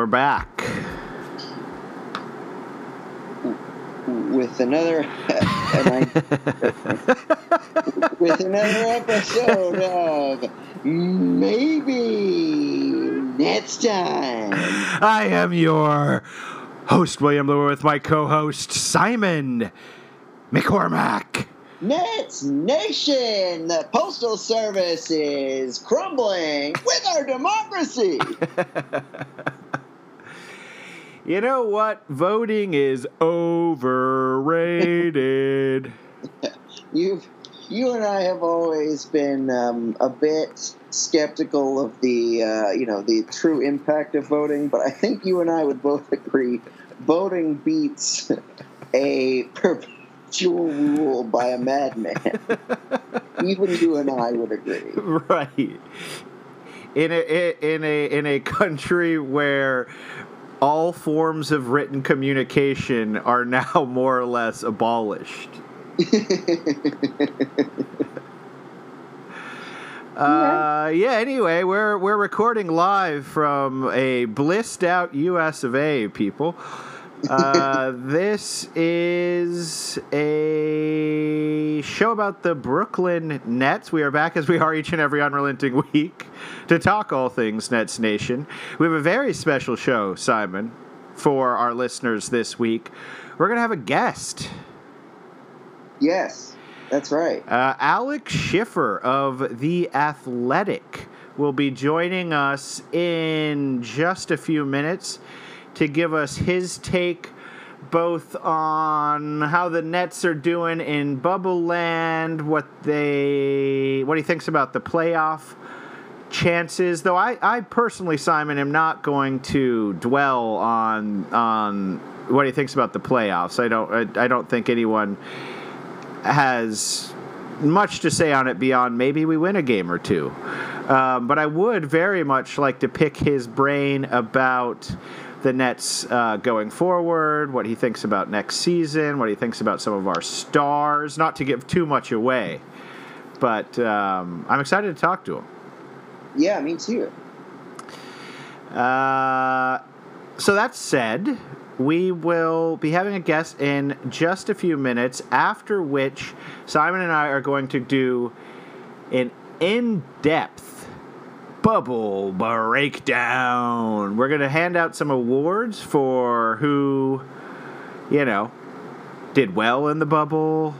we're back. with another with another episode of maybe next time. I am your host, William Lure, with my co-host Simon McCormack. Nets Nation, the Postal Service is crumbling with our democracy. you know what? Voting is overrated. You've you and I have always been um, a bit skeptical of the uh, you know the true impact of voting, but I think you and I would both agree voting beats a perpetual rule by a madman. Even you and I would agree, right? In a in a in a country where all forms of written communication are now more or less abolished. Uh, yeah. Anyway, we're we're recording live from a blissed out U.S. of A. People, uh, this is a show about the Brooklyn Nets. We are back as we are each and every unrelenting week to talk all things Nets Nation. We have a very special show, Simon, for our listeners this week. We're gonna have a guest. Yes. That's right. Uh, Alex Schiffer of The Athletic will be joining us in just a few minutes to give us his take both on how the Nets are doing in bubble land, what they what he thinks about the playoff chances. Though I, I personally, Simon, am not going to dwell on on what he thinks about the playoffs. I don't I, I don't think anyone has much to say on it beyond maybe we win a game or two. Um, but I would very much like to pick his brain about the Nets uh, going forward, what he thinks about next season, what he thinks about some of our stars, not to give too much away. But um, I'm excited to talk to him. Yeah, me too. Uh, so that said, we will be having a guest in just a few minutes, after which Simon and I are going to do an in depth bubble breakdown. We're going to hand out some awards for who, you know, did well in the bubble,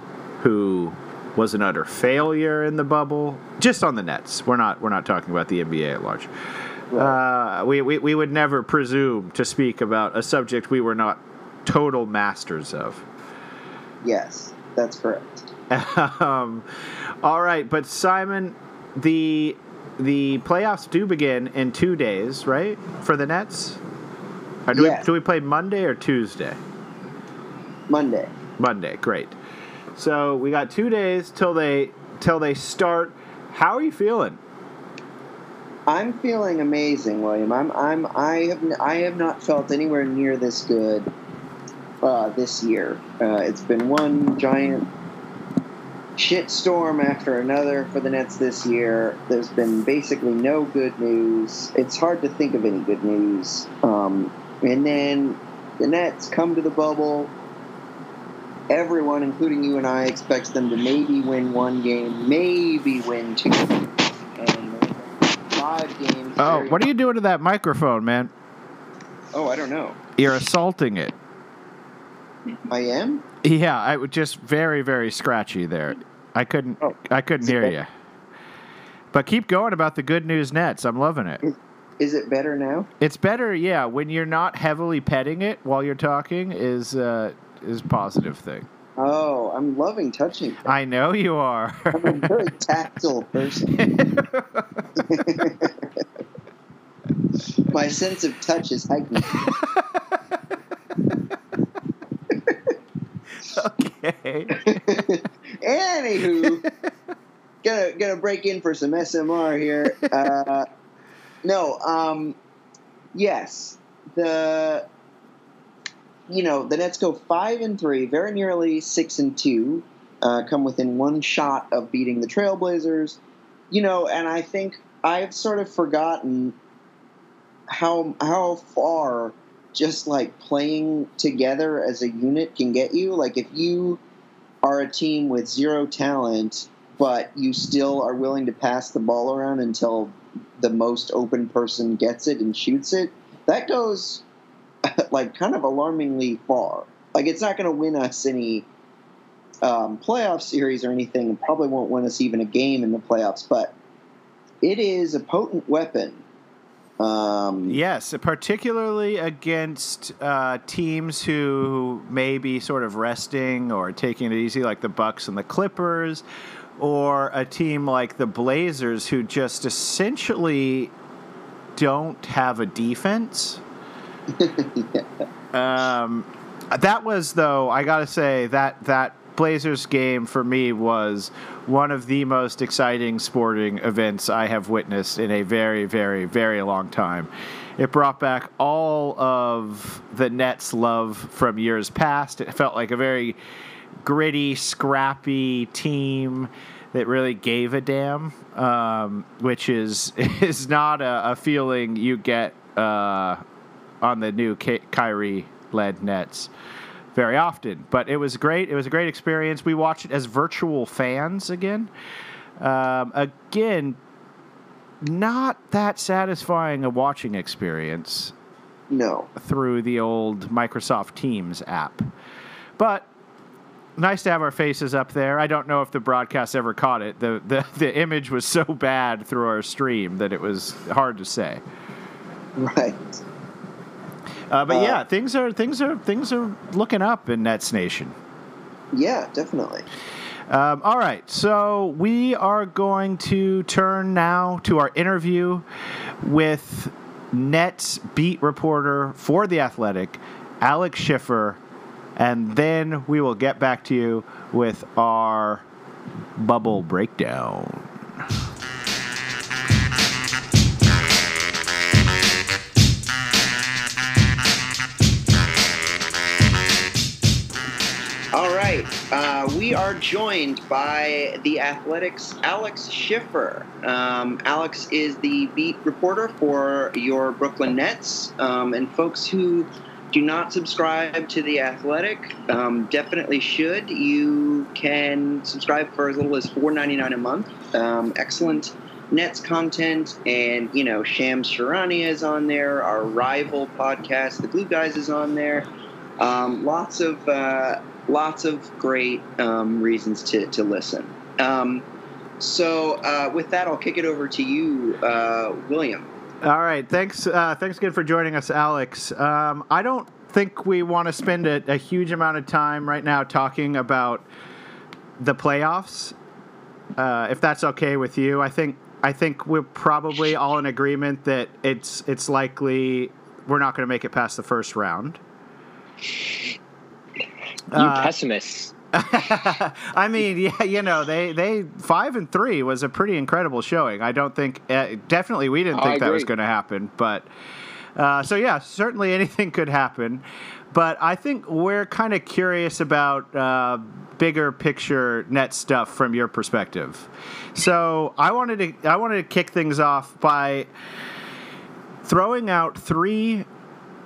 who was an utter failure in the bubble, just on the Nets. We're not we're not talking about the NBA at large. Uh, we, we, we would never presume to speak about a subject we were not total masters of. Yes, that's correct. um, all right, but Simon, the the playoffs do begin in two days, right? For the Nets. Or do Yes. we do we play Monday or Tuesday? Monday. Monday, great. So we got two days till they till they start. How are you feeling? I'm feeling amazing, William. I'm I'm I have n- I have not felt anywhere near this good uh, this year. Uh, it's been one giant shitstorm after another for the Nets this year. There's been basically no good news. It's hard to think of any good news. Um, and then the Nets come to the bubble. Everyone, including you and I, expects them to maybe win one game, maybe win two, and five games. Oh, what are you doing to that microphone, man? Oh, I don't know. You're assaulting it. I am. Yeah, I was just very, very scratchy there. I couldn't, Oh. I couldn't hear better? you. But keep going about the good news Nets. I'm loving it. Is it better now? It's better, yeah, when you're not heavily petting it while you're talking is uh, is a positive thing. Oh, I'm loving touching. things. I know you are. I'm a very tactile person. My sense of touch is heightened. Okay. Anywho, gonna gonna break in for some SMR here. Uh, no, um, yes, the you know the Nets go five and three, very nearly six and two, uh, come within one shot of beating the Trailblazers. You know, and I think I've sort of forgotten how how far just like playing together as a unit can get you. Like if you are a team with zero talent, but you still are willing to pass the ball around until the most open person gets it and shoots it, that goes like kind of alarmingly far. Like it's not going to win us any um, playoff series or anything. It probably won't win us even a game in the playoffs, but it is a potent weapon. Um, yes, particularly against uh, teams who may be sort of resting or taking it easy, like the Bucks and the Clippers, or a team like the Blazers, who just essentially don't have a defense. um, that was, though, I gotta say that that Blazers game for me was one of the most exciting sporting events I have witnessed in a very, very, very long time. It brought back all of the Nets' love from years past. It felt like a very gritty, scrappy team that really gave a damn, um, which is is not a, a feeling you get uh, on the new Ky- Kyrie led Nets very often. But it was great. It was a great experience. We watched it as virtual fans again. Um, again, not that satisfying a watching experience. No. Through the old Microsoft Teams app. But nice to have our faces up there. I don't know if the broadcast ever caught it. The, the, the image was so bad through our stream that it was hard to say. Right. Uh, but uh, yeah, things are things are things are looking up in Nets Nation. Yeah, definitely. Um, all right, so we are going to turn now to our interview with Nets beat reporter for The Athletic, Alex Schiffer, and then we will get back to you with our bubble breakdown. Uh, we are joined by the Athletics' Alex Schiffer. Um, Alex is the beat reporter for your Brooklyn Nets. Um, and folks who do not subscribe to the Athletic um, definitely should. You can subscribe for as little as $4.99 a month. Um, excellent Nets content, and you know, Shams Charania is on there. Our rival podcast, The Glue Guys, is on there. Um, lots of uh, lots of great um, reasons to, to listen. Um, so, uh, with that, I'll kick it over to you, uh, William. All right. Thanks. Uh, thanks again for joining us, Alex. Um, I don't think we want to spend a, a, huge amount of time right now talking about the playoffs. Uh, if that's okay with you, I think I think we're probably all in agreement that it's it's likely we're not going to make it past the first round. You uh, pessimists. I mean, yeah, you know, they they five and three was a pretty incredible showing. I don't think, uh, definitely, we didn't think that was going to happen, but uh, so yeah, certainly anything could happen. But I think we're kind of curious about uh, bigger picture net stuff from your perspective. So I wanted to I wanted to kick things off by throwing out three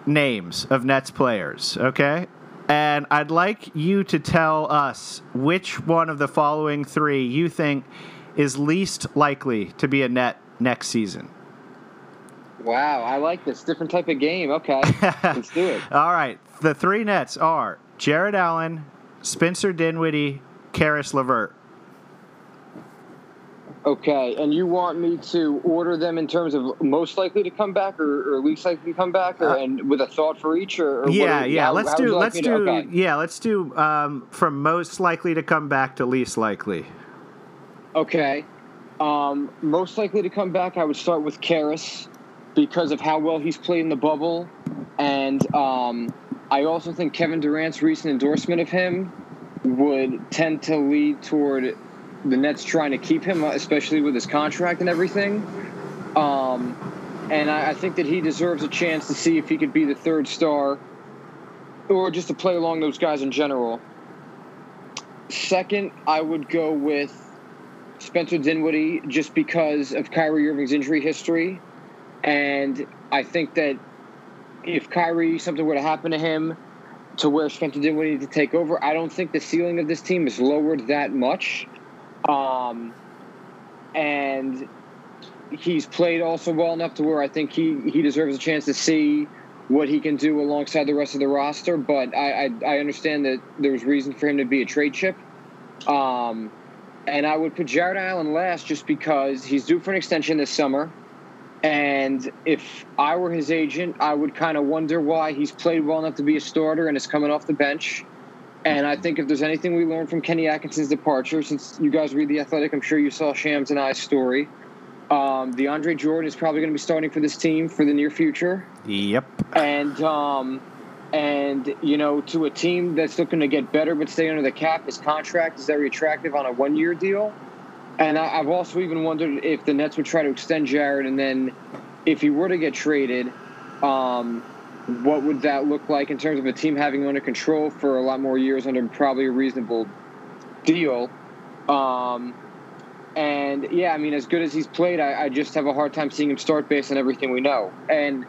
names of Nets players. Okay, and I'd like you to tell us which one of the following three you think is least likely to be a net next season. Wow, I like this different type of game. Okay, let's do it. All right, the three nets are Jarrett Allen, Spencer Dinwiddie, Caris LeVert. Okay, and you want me to order them in terms of most likely to come back, or, or least likely to come back, or, uh, and with a thought for each, or, or yeah, yeah. How, let's how do let's do okay. yeah, let's do um, from most likely to come back to least likely. Okay, um, most likely to come back, I would start with Caris because of how well he's played in the bubble, and um, I also think Kevin Durant's recent endorsement of him would tend to lead toward the Nets trying to keep him, especially with his contract and everything. Um, and I, I, think that he deserves a chance to see if he could be the third star, or just to play along those guys in general. Second, I would go with Spencer Dinwiddie, just because of Kyrie Irving's injury history, And I think that if Kyrie, something were to happen to him, to where Spencer Dinwiddie to take over, I don't think the ceiling of this team is lowered that much. Um, and he's played also well enough to where I think he, he deserves a chance to see what he can do alongside the rest of the roster. But I, I, I understand that there's reason for him to be a trade chip. Um, and I would put Jarrett Allen last just because he's due for an extension this summer. And if I were his agent, I would kind of wonder why he's played well enough to be a starter and is coming off the bench. And I think if there's anything we learned from Kenny Atkinson's departure, since you guys read The Athletic, I'm sure you saw Shams and I's story. Um, DeAndre Jordan is probably going to be starting for this team for the near future. Yep. And um, and you know, to a team that's looking to get better but stay under the cap, his contract is very attractive on a one-year deal. And I, have also even wondered if the Nets would try to extend Jarrett, and then if he were to get traded, um, what would that look like in terms of a team having him under control for a lot more years under probably a reasonable deal? Um, and yeah, I mean, as good as he's played, I, I, just have a hard time seeing him start based on everything we know. And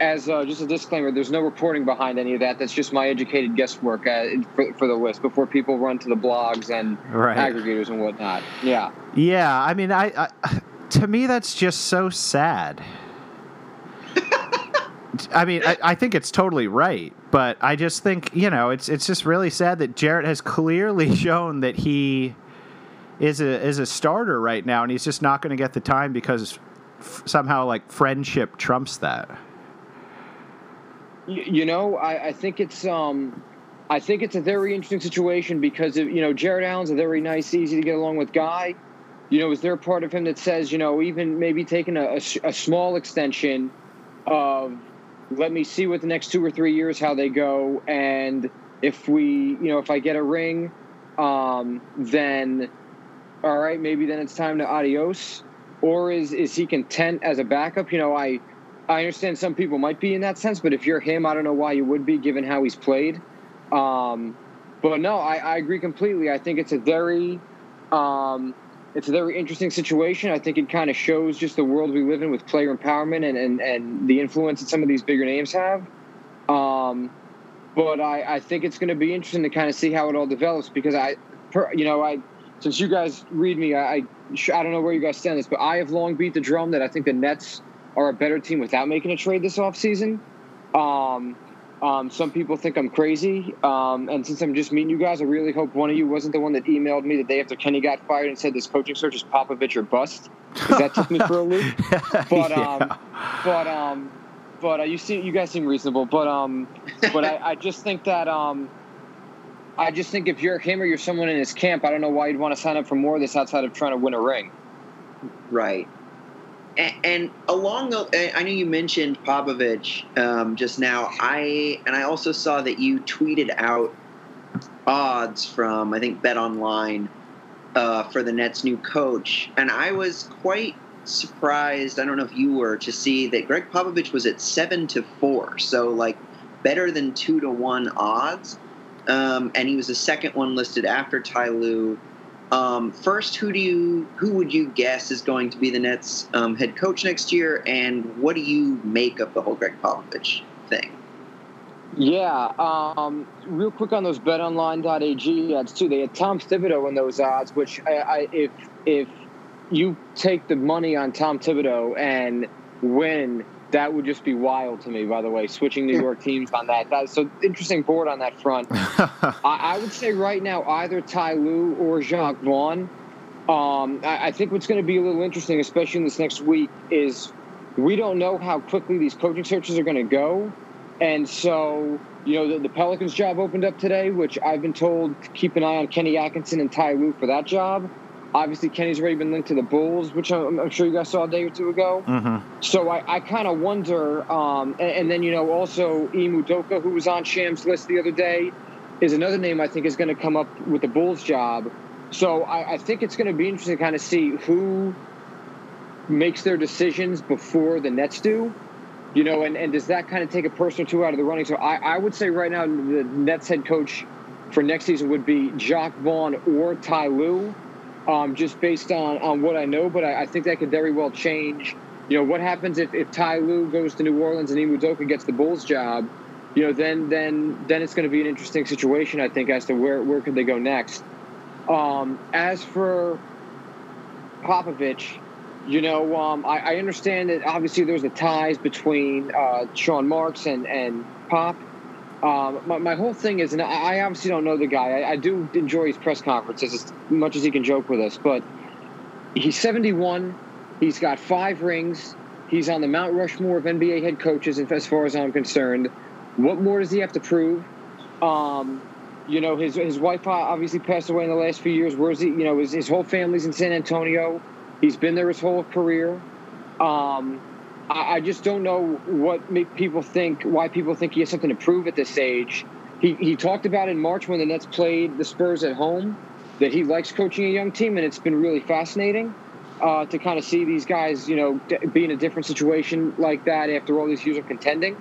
as uh, just a disclaimer, there's no reporting behind any of that. That's just my educated guesswork uh, for, for, the list before people run to the blogs and right. aggregators and whatnot. Yeah. Yeah, I mean, I, I to me that's just so sad. I mean, I, I, think it's totally right, but I just think you know it's it's just really sad that Jarrett has clearly shown that he is a is a starter right now, and he's just not going to get the time because f- somehow like friendship trumps that. You know, I, I think it's um, I think it's a very interesting situation because you know Jarrett Allen's a very nice, easy to get along with guy. You know, is there a part of him that says, you know, even maybe taking a, a, a small extension of let me see what the next two or three years how they go, and if we, you know, if I get a ring, um, then all right, maybe then it's time to adios, or is is he content as a backup? You know, I I understand some people might be in that sense, but if you're him, I don't know why you would be, given how he's played. Um, but no, I, I, agree completely. I think it's a very, um, it's a very interesting situation. I think it kind of shows just the world we live in with player empowerment and, and, and the influence that some of these bigger names have. Um, but I, I think it's going to be interesting to kind of see how it all develops because I, per, you know, I since you guys read me, I, I I don't know where you guys stand on this, but I have long beat the drum that I think the Nets are a better team without making a trade this offseason. Um, um, some people think I'm crazy. Um, and since I'm just meeting you guys, I really hope one of you wasn't the one that emailed me the day after Kenny got fired and said this coaching search is Popovich or bust. Because that took me for a loop. But, um, but, um, but uh, you see, you guys seem reasonable. But, um, but I, I just think that, um, I just think if you're him or you're someone in his camp, I don't know why you'd want to sign up for more of this outside of trying to win a ring. Right. And, along the, I know you mentioned Popovich um, just now. I and I also saw that you tweeted out odds from I think Bet Online uh, for the Nets' new coach, and I was quite surprised. I don't know if you were to see that Gregg Popovich was at seven to four, so like better than two to one odds. Um, and he was the second one listed after Ty Lue. Um, first, who do you who would you guess is going to be the Nets um, head coach next year, and what do you make of the whole Gregg Popovich thing? Yeah, um, real quick on those BetOnline.ag ads too. They had Tom Thibodeau in those odds, which I, I, if if you take the money on Tom Thibodeau and win that would just be wild to me. By the way, switching New York teams on that. That's so interesting board on that front. I, I, would say right now either Ty Lue or Jacque Vaughn. Um, I, I, think what's going to be a little interesting, especially in this next week, is we don't know how quickly these coaching searches are going to go, and so you know the, the, Pelicans job opened up today, which I've been told to keep an eye on Kenny Atkinson and Ty Lue for that job. Obviously, Kenny's already been linked to the Bulls, which I'm, I'm sure you guys saw a day or two ago. Mm-hmm. So I, I kind of wonder. Um, and, and, then, you know, also Ime Udoka, who was on Sham's list the other day, is another name I think is going to come up with the Bulls job. So I, I think it's going to be interesting to kind of see who makes their decisions before the Nets do. You know, and, and does that kind of take a person or two out of the running? So I, I would say right now the Nets head coach for next season would be Jacque Vaughn or Ty Lue um, just based on, on what I know. But I, I, think that could very well change you know, what happens if, if Ty Lue goes to New Orleans and Udoka gets the Bulls job? You know, then then then it's going to be an interesting situation, I think, as to where where could they go next. Um, as for Popovich, you know, um, I, I, understand that obviously there's the ties between uh, Sean Marks and and Pop. Um, my, my, whole thing is, and I obviously don't know the guy. I, I, do enjoy his press conferences as much as he can joke with us, but he's 71. He's got five rings. He's on the Mount Rushmore of NBA head coaches, And as far as I'm concerned. What more does he have to prove? Um, you know, his his wife obviously passed away in the last few years. Where's he? You know, his, his whole family's in San Antonio. He's been there his whole career. Um, I, I, just don't know what make people think, why people think he has something to prove at this age. He, he talked about in March when the Nets played the Spurs at home that he likes coaching a young team, and it's been really fascinating uh, to kind of see these guys, you know, be in a different situation like that after all these years of contending.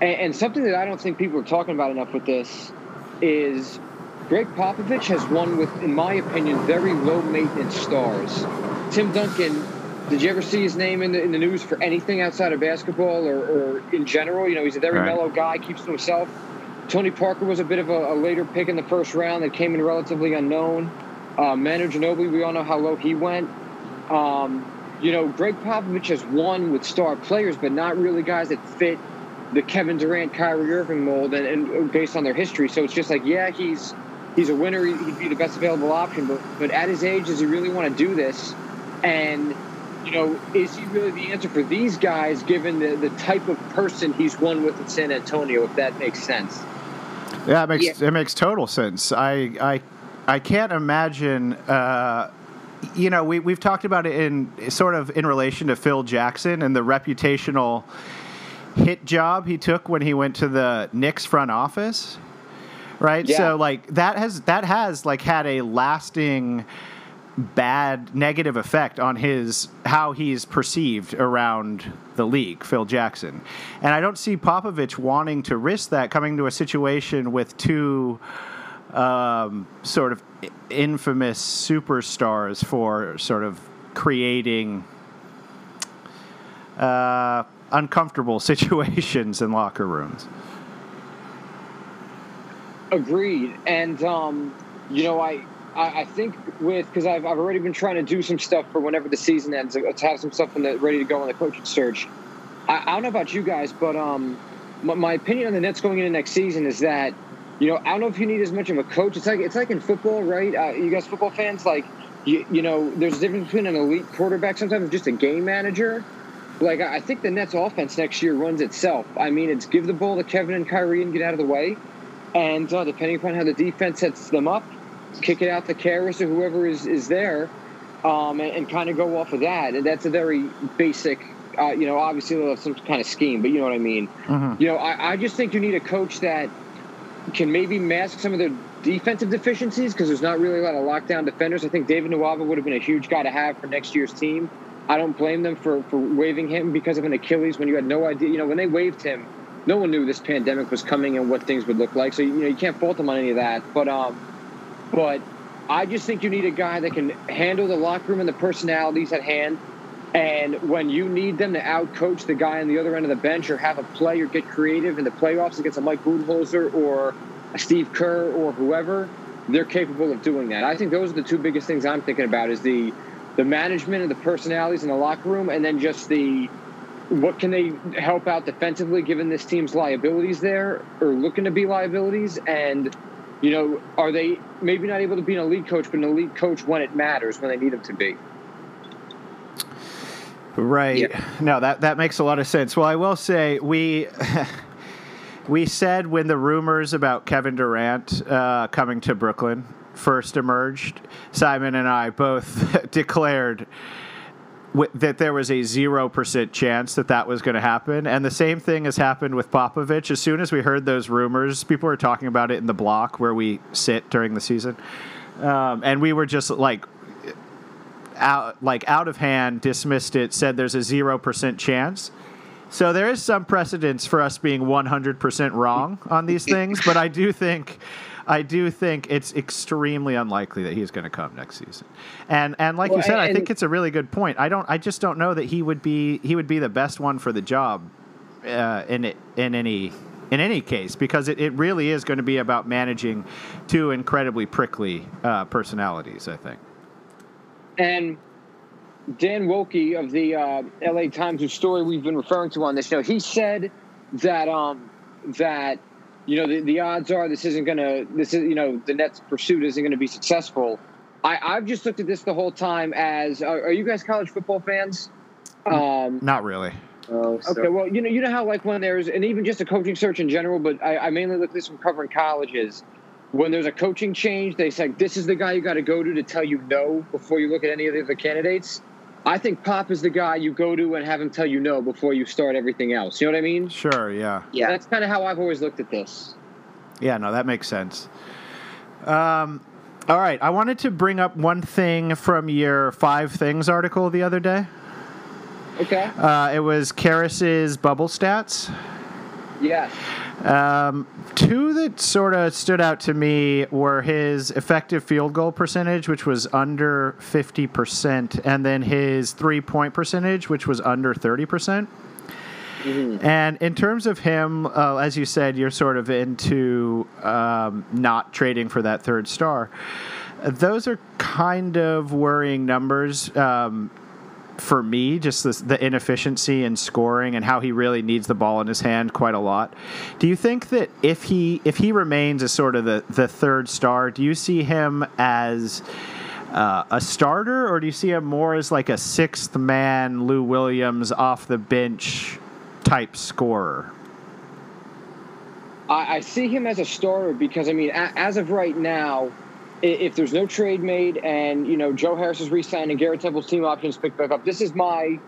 And, and something that I don't think people are talking about enough with this is Gregg Popovich has won with, in my opinion, very low maintenance stars. Tim Duncan, did you ever see his name in the, in the news for anything outside of basketball or, or in general? You know, he's a very right. mellow guy, keeps to himself. Tony Parker was a bit of a, a, later pick in the first round that came in relatively unknown. Uh, Manu Ginobili, we all know how low he went. Um, you know, Gregg Popovich has won with star players, but not really guys that fit the Kevin Durant, Kyrie Irving mold, and, and based on their history. So it's just like, yeah, he's he's a winner. He'd be the best available option, but but at his age, does he really want to do this? And you know, is he really the answer for these guys, given the, the type of person he's won with in San Antonio? If that makes sense. Yeah, it makes yeah. it makes total sense. I I I can't imagine. Uh, you know, we we've talked about it in sort of in relation to Phil Jackson and the reputational hit job he took when he went to the Knicks front office. Right? Yeah. So like that has that has like had a lasting bad negative effect on his how he's perceived around the league, Phil Jackson. And I don't see Popovich wanting to risk that coming to a situation with two um, sort of infamous superstars for sort of creating uh, uncomfortable situations in locker rooms. Agreed. And, um, you know, I, I, think with, because I've, I've already been trying to do some stuff for whenever the season ends, to have some stuff in the, ready to go on the coaching search. I, I don't know about you guys, but um, my, my opinion on the Nets going into next season is that you know, I don't know if you need as much of a coach. It's like it's like in football, right? Uh, you guys football fans, like you, you know, there's a difference between an elite quarterback sometimes just a game manager like I think the Nets offense next year runs itself. I mean, it's give the ball to Kevin and Kyrie and get out of the way, and uh, depending upon how the defense sets them up, kick it out to Caris or whoever is is there, um, and, and kind of go off of that. And that's a very basic. Uh, you know, obviously they'll have some kind of scheme, but you know what I mean. Mm-hmm. You know, I, I just think you need a coach that can maybe mask some of the defensive deficiencies because there's not really a lot of lockdown defenders. I think David Nwaba would have been a huge guy to have for next year's team. I don't blame them for, for waiving him because of an Achilles when you had no idea. You know, when they waived him, no one knew this pandemic was coming and what things would look like. So you know, you can't fault them on any of that. But um, but I just think you need a guy that can handle the locker room and the personalities at hand. And when you need them to outcoach the guy on the other end of the bench or have a play or get creative in the playoffs against a Mike Budenholzer or a Steve Kerr or whoever, they're capable of doing that. I think those are the two biggest things I'm thinking about is the the management and the personalities in the locker room, and then just the what can they help out defensively given this team's liabilities there or looking to be liabilities and you know are they maybe not able to be an elite coach but an elite coach when it matters when they need them to be? Right. Yeah. no that that makes a lot of sense. Well i will say we we said when the rumors about kevin durant uh, coming to brooklyn first emerged, Simon and I both declared that there was a 0% chance that that was going to happen. And the same thing has happened with Popovich. As soon as we heard those rumors, people were talking about it in the block where we sit during the season. Um, and we were just like, out like out of hand dismissed it said there's a 0% chance so there is some precedence for us being 100% wrong on these things but i do think I do think it's extremely unlikely that he's going to come next season. And and like Well, you said, I think it's a really good point. I don't. I just don't know that he would be he would be the best one for the job uh, in it in any in any case because it, it really is going to be about managing two incredibly prickly uh, personalities. I think. And Dan Woike of the uh, LA Times, whose story we've been referring to on this show, he said that um, that you know the, the odds are this isn't gonna this is you know the Nets pursuit isn't gonna be successful. I, I've just looked at this the whole time as are, are you guys college football fans? Um, Not really. Oh, so, Okay, well, you know, you know how like when there's, and even just a coaching search in general, but I, I mainly look at this from covering colleges. When there's a coaching change, they say this is the guy you got to go to to tell you no before you look at any of the other candidates. I think Pop is the guy you go to and have him tell you no before you start everything else. You know what I mean? Sure. Yeah. yeah. That's kind of how I've always looked at this. Yeah, no, that makes sense. Um, all right, I wanted to bring up one thing from your five things article the other day. Okay. Uh, it was Caris's bubble stats. Yes. Um, two that sort of stood out to me were his effective field goal percentage, which was under 50%, and then his three point percentage, which was under 30%. And in terms of him, uh, as you said, you're sort of into um, not trading for that third star. Those are kind of worrying numbers. Um, for me, just this, the inefficiency in scoring and how he really needs the ball in his hand quite a lot. Do you think that if he if he remains as sort of the, the third star, do you see him as uh, a starter, or do you see him more as like a sixth man, Lou Williams off the bench type scorer? I, I see him as a starter because I mean, a, as of right now, if there's no trade made and you know Joe Harris is re-signed and Garrett Temple's team options picked back up, this is my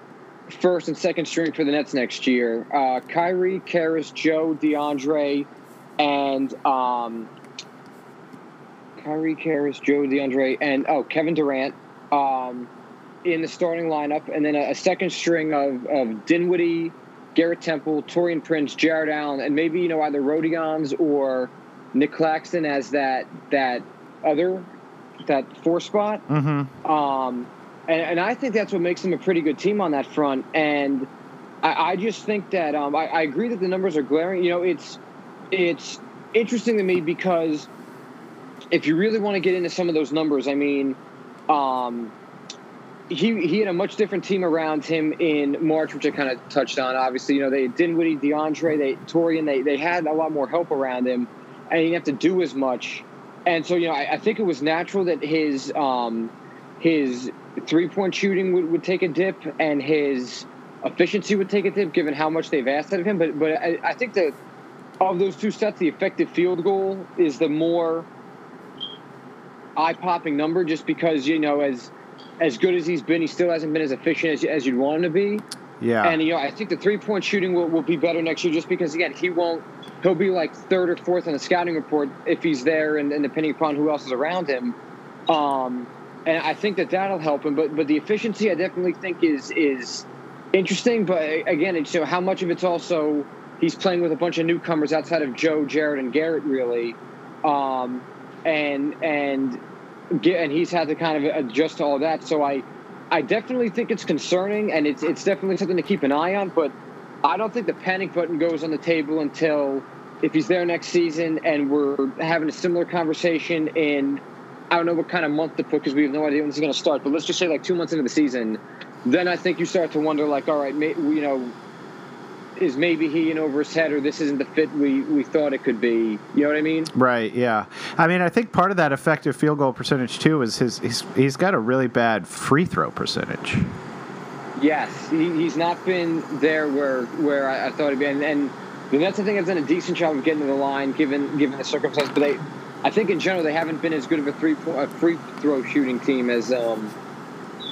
first and second string for the Nets next year. Uh, Kyrie, Caris, Joe, DeAndre, and um, Kyrie, Caris, Joe, DeAndre, and oh Kevin Durant um, in the starting lineup, and then a, a second string of of Dinwiddie. Garrett Temple, Taurean Prince, Jarrett Allen, and maybe you know either Rodions or Nic Claxton as that that other that four spot. Mm-hmm. Um, and, and I think that's what makes them a pretty good team on that front. And I, I just think that um, I, I agree that the numbers are glaring. You know, it's it's interesting to me because if you really want to get into some of those numbers, I mean, um, he he had a much different team around him in March, which I kind of touched on. Obviously, you know, they had Dinwiddie, DeAndre, they Taurean, they they had a lot more help around him, and he didn't have to do as much. And so, you know, I, I think it was natural that his um, his three point shooting would, would take a dip, and his efficiency would take a dip, given how much they've asked out of him. But but I, I think that of those two sets, the effective field goal is the more eye popping number, just because you know as as good as he's been, he still hasn't been as efficient as, as you'd want him to be. Yeah. And you know, I think the three point shooting will, will be better next year, just because again, he won't. He'll be like third or fourth in the scouting report if he's there, and, and depending upon who else is around him. Um, and I think that that'll help him. But but the efficiency, I definitely think is is interesting. But again, it's so how much of it's also he's playing with a bunch of newcomers outside of Joe, Jarrett, and Garrett, really. Um, and and and he's had to kind of adjust to all that. So I, I definitely think it's concerning, and it's it's definitely something to keep an eye on. But I don't think the panic button goes on the table until if he's there next season, and we're having a similar conversation in I don't know what kind of month to put because we have no idea when this is going to start. But let's just say like two months into the season, then I think you start to wonder like, all right, may, you know. Is maybe he in over his head, or this isn't the fit we, we thought it could be? You know what I mean? Right. Yeah. I mean, I think part of that effective field goal percentage too is his he's he's got a really bad free throw percentage. Yes, he, he's not been there where where I, I thought he'd be, and, and the Nets I think have done a decent job of getting to the line given given the circumstances. But they, I think in general they haven't been as good of a three a free throw shooting team as um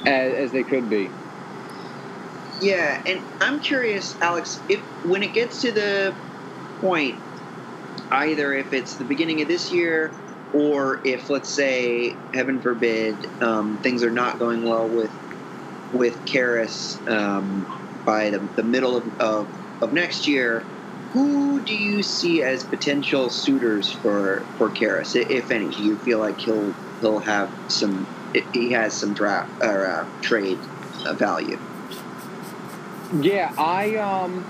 as, as they could be. Yeah, and I'm curious, Alex, if when it gets to the point, either if it's the beginning of this year or if, let's say, heaven forbid, um, things are not going well with with Caris um, by the, the middle of, of, of next year, who do you see as potential suitors for for Caris, if any? Do you feel like he'll he'll have some? He has some draft or uh, trade value. Yeah, I um,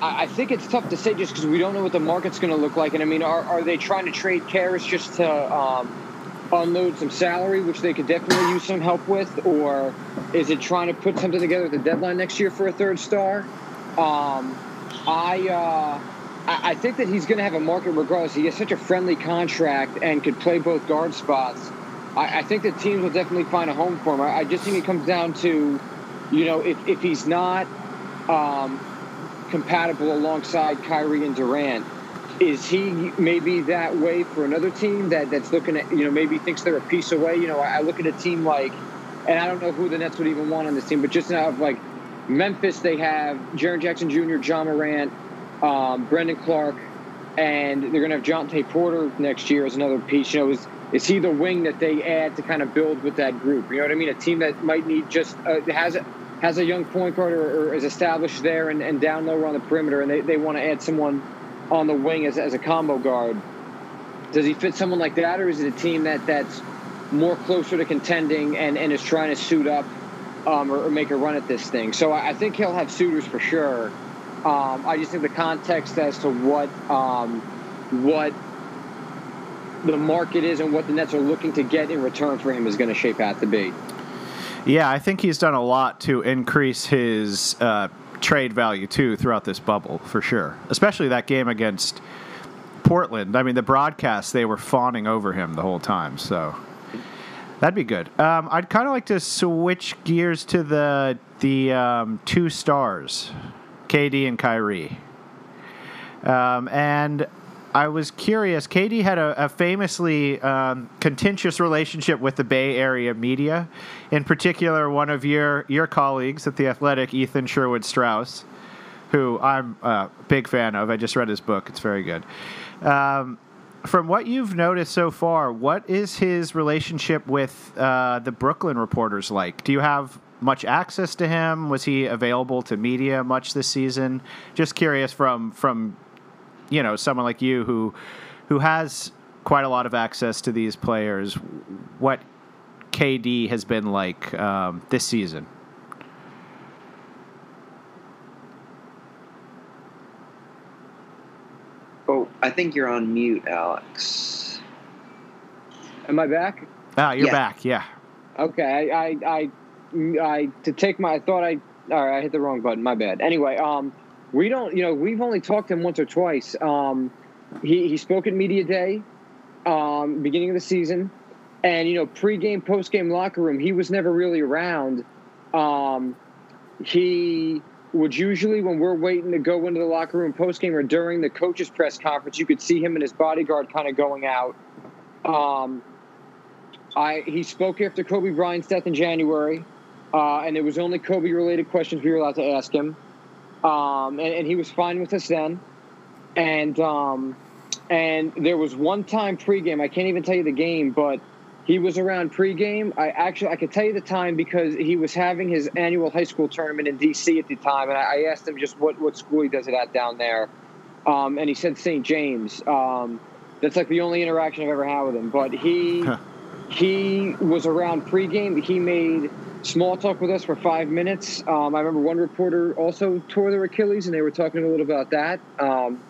I think it's tough to say just because we don't know what the market's going to look like. And I mean, are, are they trying to trade Caris just to um, unload some salary, which they could definitely use some help with, or is it trying to put something together at the deadline next year for a third star? Um, I, uh, I think that he's going to have a market regardless. He has such a friendly contract and could play both guard spots. I, I think that teams will definitely find a home for him. I, I, just think it comes down to, you know, if, if he's not um, compatible alongside Kyrie and Durant, is he maybe that way for another team that, that's looking at, you know, maybe thinks they're a piece away? You know, I, I look at a team like, and I don't know who the Nets would even want on this team, but just now, like Memphis, they have Jaren Jackson Jr., Ja Morant, um, Brandon Clarke, and they're going to have Jontay Porter next year as another piece. You know, is is he the wing that they add to kind of build with that group? You know what I mean? A team that might need just uh, has a, has a young point guard or, or is established there and, and down lower on the perimeter, and they, they want to add someone on the wing as, as a combo guard. Does he fit someone like that, or is it a team that that's more closer to contending and, and is trying to suit up um, or, or, make a run at this thing? So I, I think he'll have suitors for sure. Um, I just think the context as to what um, what the market is and what the Nets are looking to get in return for him is going to shape out to be. Yeah, I think he's done a lot to increase his uh, trade value too throughout this bubble for sure. Especially that game against Portland. I mean, the broadcast they were fawning over him the whole time. So that'd be good. Um, I'd kind of like to switch gears to the the um, two stars, KD and Kyrie. Um, and I was curious. KD had a, a famously um, contentious relationship with the Bay Area media, in particular, one of your your colleagues at the Athletic, Ethan Sherwood Strauss, who I'm a big fan of. I just read his book; it's very good. Um, from what you've noticed so far, what is his relationship with uh, the Brooklyn reporters like? Do you have much access to him? Was he available to media much this season? Just curious from from you know someone like you who who has quite a lot of access to these players, what KD has been like um, this season. Oh, I think you're on mute, Alex. Am I back? Ah, you're yeah. back. Yeah. Okay. I, I, I, I, to take my, I thought I, all right, I hit the wrong button. My bad. Anyway, um, we don't, you know, we've only talked to him once or twice. Um, he, he spoke at Media Day, um, beginning of the season. And, you know, pregame, postgame locker room, he was never really around. Um, he would usually, when we're waiting to go into the locker room postgame or during the coaches' press conference, you could see him and his bodyguard kind of going out. Um, I, he spoke after Kobe Bryant's death in January, uh, and it was only Kobe related questions we were allowed to ask him um, and, and, he was fine with us then. And um, and there was one time pregame. I can't even tell you the game, but he was around pregame. I actually I could tell you the time because he was having his annual high school tournament in D.C. at the time, and I, I asked him just what what school he does it at down there, um, and he said St. James. Um, that's like the only interaction I've ever had with him. But he he was around pregame. He made small talk with us for five minutes. Um, I remember one reporter also tore their Achilles, and they were talking a little about that. Um,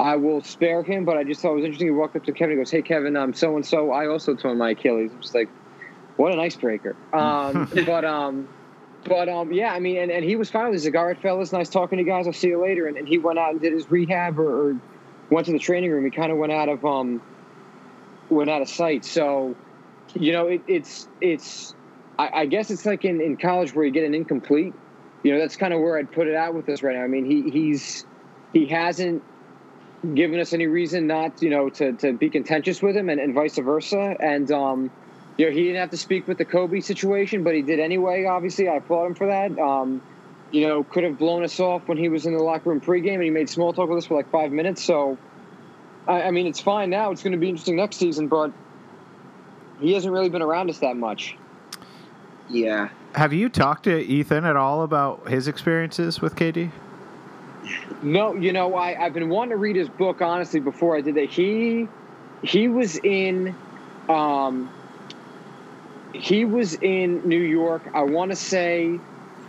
I will spare him, but I just thought it was interesting. He walked up to Kevin and goes, "Hey, Kevin, I'm so and so. I also tore my Achilles." I'm just like, "What an icebreaker!" Um, but um, but um, yeah, I mean, and, and he was fine with He's like, "All right, fellas, nice talking to you guys. I'll see you later." And, and he went out and did his rehab or, or went to the training room. He kind of went out of um, went out of sight. So, you know, it, it's it's I, I, guess it's like in, in college where you get an incomplete. You know, that's kind of where I'd put it out with this right now. I mean, he he's he hasn't given us any reason not, you know, to, to be contentious with him and, and vice versa. And um, you know, he didn't have to speak with the Kobe situation, but he did anyway. Obviously, I applaud him for that. Um, you know, could have blown us off when he was in the locker room pregame, and he made small talk with us for like five minutes. So, I, I mean, it's fine now. It's going to be interesting next season, but he hasn't really been around us that much. Yeah. Have you talked to Ethan at all about his experiences with KD? No, you know, I, I've been wanting to read his book honestly before I did that. He he was in um, he was in New York. I want to say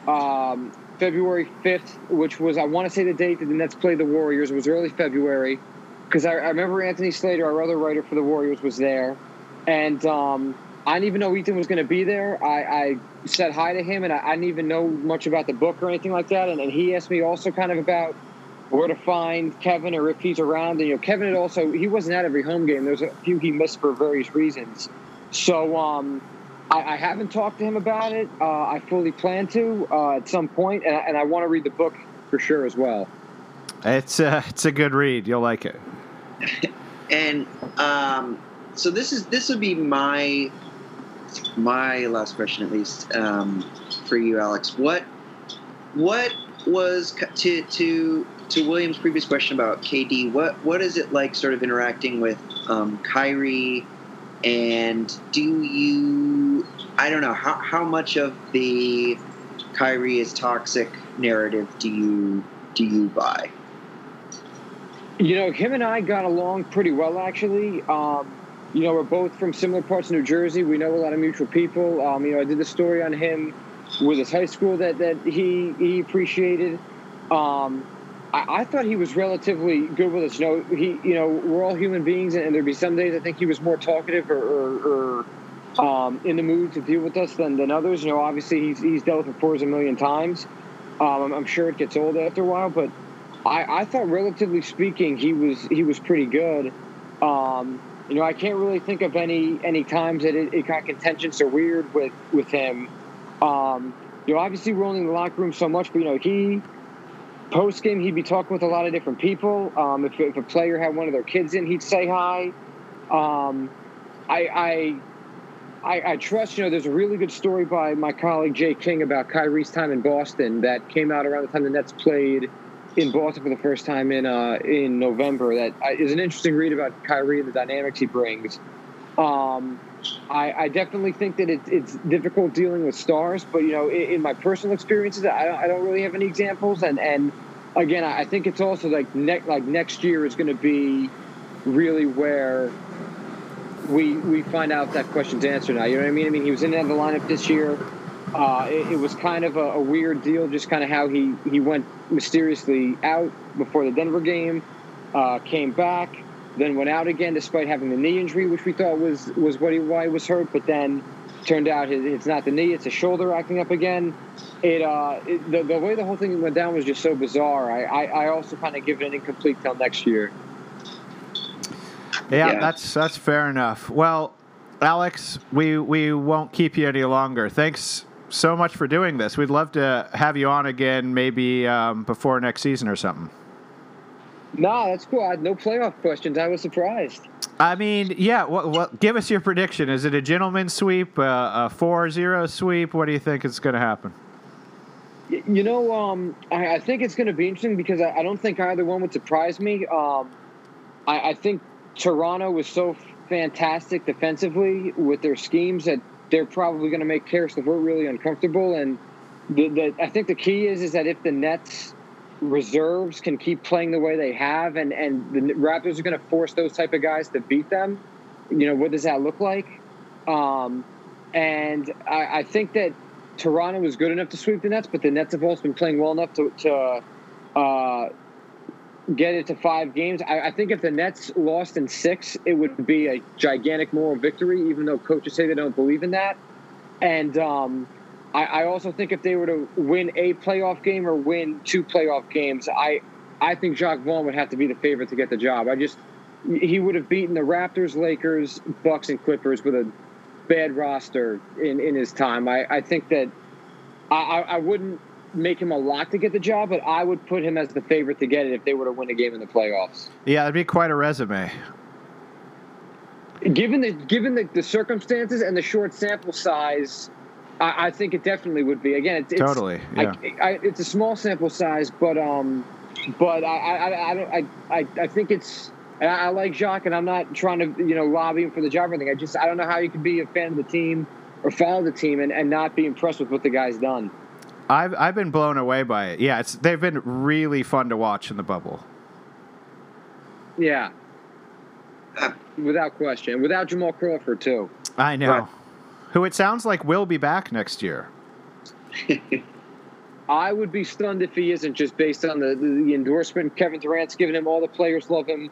um, February fifth, which was I want to say the date that the Nets played the Warriors. It was early February because I, I, remember Anthony Slater, our other writer for the Warriors, was there, and um, I didn't even know Ethan was going to be there. I, I, said hi to him, and I, I, didn't even know much about the book or anything like that. And, and he asked me also kind of about where to find Kevin or if he's around. And you know, Kevin had also he wasn't at every home game. There was a few he missed for various reasons. So um, I, I, haven't talked to him about it. Uh, I fully plan to uh, at some point, and, and I want to read the book for sure as well. It's a, uh, it's a good read. You'll like it. and um, so this is this would be my my last question, at least um, for you, Alex. What what was to to to William's previous question about KD? What what is it like, sort of interacting with um, Kyrie? And do you? I don't know how how much of the Kyrie is toxic narrative do you do you buy? You know, him and I got along pretty well, actually. Um, you know, we're both from similar parts of New Jersey. We know a lot of mutual people. Um, you know, I did the story on him with his high school that, that he he appreciated. Um, I, I, thought he was relatively good with us. You know, he you know we're all human beings, and, there'd be some days I think he was more talkative or, or, or um, in the mood to deal with us than, than others. You know, obviously he's he's dealt with fours a million times. Um, I'm, I'm sure it gets old after a while, but I, I thought relatively speaking he was he was pretty good. Um, you know, I can't really think of any any times that it, it got contentious or weird with with him. Um, you know, obviously we're only in the locker room so much, but you know, he post game he'd be talking with a lot of different people. Um, if, if, a player had one of their kids in, he'd say hi. Um, I, I, I, I trust. You know, there's a really good story by my colleague Jay King about Kyrie's time in Boston that came out around the time the Nets played in Boston for the first time in uh, in November. That is an interesting read about Kyrie and the dynamics he brings. Um, I, I, definitely think that it, it's difficult dealing with stars, but you know, in, in my personal experiences, I don't, I don't, really have any examples. And and again, I think it's also like next like next year is going to be really where we we find out that question's answered now. You know what I mean? I mean, he was in the lineup this year. Uh, it, it, was kind of a, a, weird deal, just kind of how he, he went mysteriously out before the Denver game, uh, came back, then went out again despite having the knee injury, which we thought was was what he, why he was hurt, but then turned out it's not the knee, it's a shoulder acting up again. It, uh, it the, the way the whole thing went down was just so bizarre. I, I, I also kind of give it an incomplete till next year. Yeah, yeah, that's that's fair enough. Well, Alex, we we won't keep you any longer. Thanks so much for doing this. We'd love to have you on again, maybe um, before next season or something. No, that's cool. I had no playoff questions. I was surprised. I mean, yeah. What, what? Give us your prediction. Is it a gentleman's sweep, uh, a 4-0 sweep? What do you think is going to happen? You know, um, I, I, think it's going to be interesting because I, I, don't think either one would surprise me. Um, I, I, think Toronto was so fantastic defensively with their schemes that they're probably going to make LeVert really uncomfortable. And the, the, I think the key is is that if the Nets reserves can keep playing the way they have, and and the Raptors are going to force those type of guys to beat them, you know what does that look like? Um, and I, I think that Toronto was good enough to sweep the Nets, but the Nets have also been playing well enough to, to uh, get it to five games. I, I, think if the Nets lost in six, it would be a gigantic moral victory, even though coaches say they don't believe in that. And um, I, I, also think if they were to win a playoff game or win two playoff games, I I think Jacque Vaughn would have to be the favorite to get the job. I just he would have beaten the Raptors, Lakers, Bucks, and Clippers with a bad roster in, in his time. I, I think that I, I wouldn't make him a lock to get the job, but I would put him as the favorite to get it if they were to win a game in the playoffs. Yeah, that'd be quite a resume. Given the given the, the circumstances and the short sample size, I, I think it definitely would be. Again, it's, totally. Yeah. I, I, it's a small sample size, but um, but I I, I don't I, I I think it's. And I, like Jacque, and I'm not trying to, you know, lobby him for the job or anything. I just, I don't know how you can be a fan of the team or follow the team and, and not be impressed with what the guy's done. I've I've been blown away by it. Yeah, it's they've been really fun to watch in the bubble. Yeah. Without question. Without Jamal Crawford too. I know. Right. Who it sounds like will be back next year. I would be stunned if he isn't, just based on the, the, the endorsement Kevin Durant's given him. All the players love him.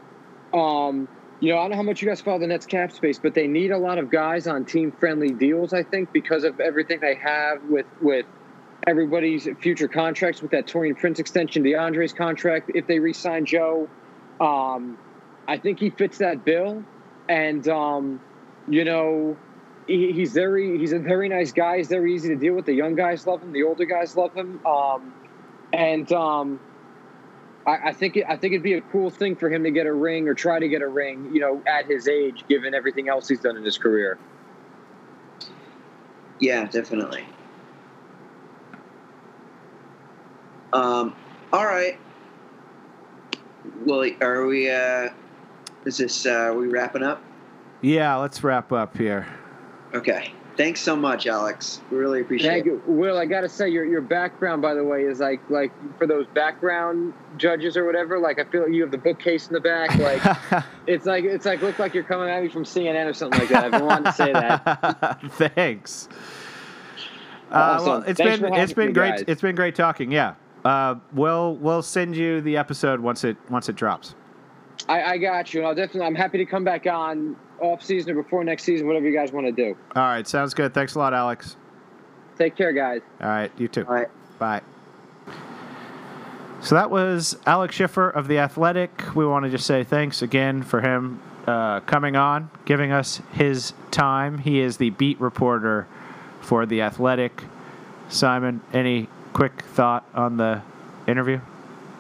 Um, you know, I don't know how much you guys follow the Nets cap space, but they need a lot of guys on team friendly deals. I think because of everything they have with with everybody's future contracts, with that Taurean Prince extension, DeAndre's contract, if they re-sign Joe, um, I think he fits that bill. And um, you know, he, he's very he's a very nice guy. He's very easy to deal with. The young guys love him. The older guys love him. Um, and um, I, I think it, I think it'd be a cool thing for him to get a ring or try to get a ring. You know, at his age, given everything else he's done in his career. Yeah, definitely. Um, all right. Well, are we? Uh, is this? Uh, are we wrapping up? Yeah, let's wrap up here. Okay. Thanks so much, Alex. We really appreciate Thank it. you, Will. I gotta say, your your background, by the way, is like like for those background judges or whatever. Like, I feel like you have the bookcase in the back. Like, it's like it's like look like you're coming at me from CNN or something like that. I've been wanting to say that. Thanks. Uh, well, it's Thanks been it's been great. guys. It's been great talking. Yeah, uh, we'll we'll send you the episode once it once it drops. I, I got you. I'll definitely. I'm happy to come back on off season or before next season, whatever you guys want to do. All right, sounds good. Thanks a lot, Alex. Take care, guys. All right, you too. All right. Bye. So that was Alex Schiffer of The Athletic. We want to just say thanks again for him uh, coming on, giving us his time. He is the beat reporter for The Athletic. Simon, any quick thought on the interview?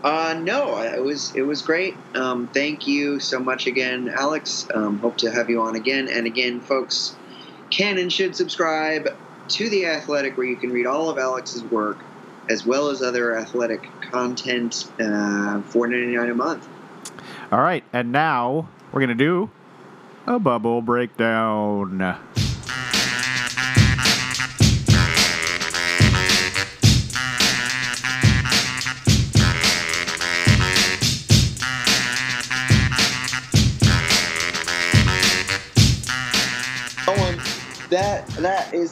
Uh, no, it was it was great. Um, thank you so much again, Alex. Um, hope to have you on again and again, folks. Can and should subscribe to the Athletic, where you can read all of Alex's work as well as other athletic content. Uh, Four ninety nine a month. All right, and now we're going to do a bubble breakdown.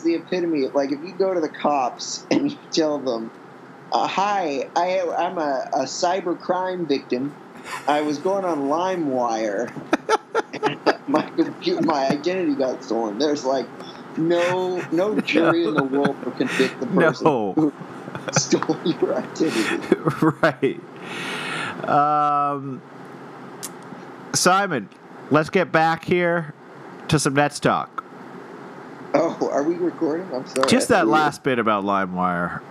The epitome. of Like if you go to the cops and you tell them, uh, "Hi, I, I'm a, a cyber crime victim. I was going on LimeWire. my computer, my identity got stolen." There's like no no jury in the world will convict the person No. who stole your identity. right. Um, Simon, let's get back here to some Nets talk. Oh, are we recording? I'm sorry. Just that thought we were- last bit about LimeWire.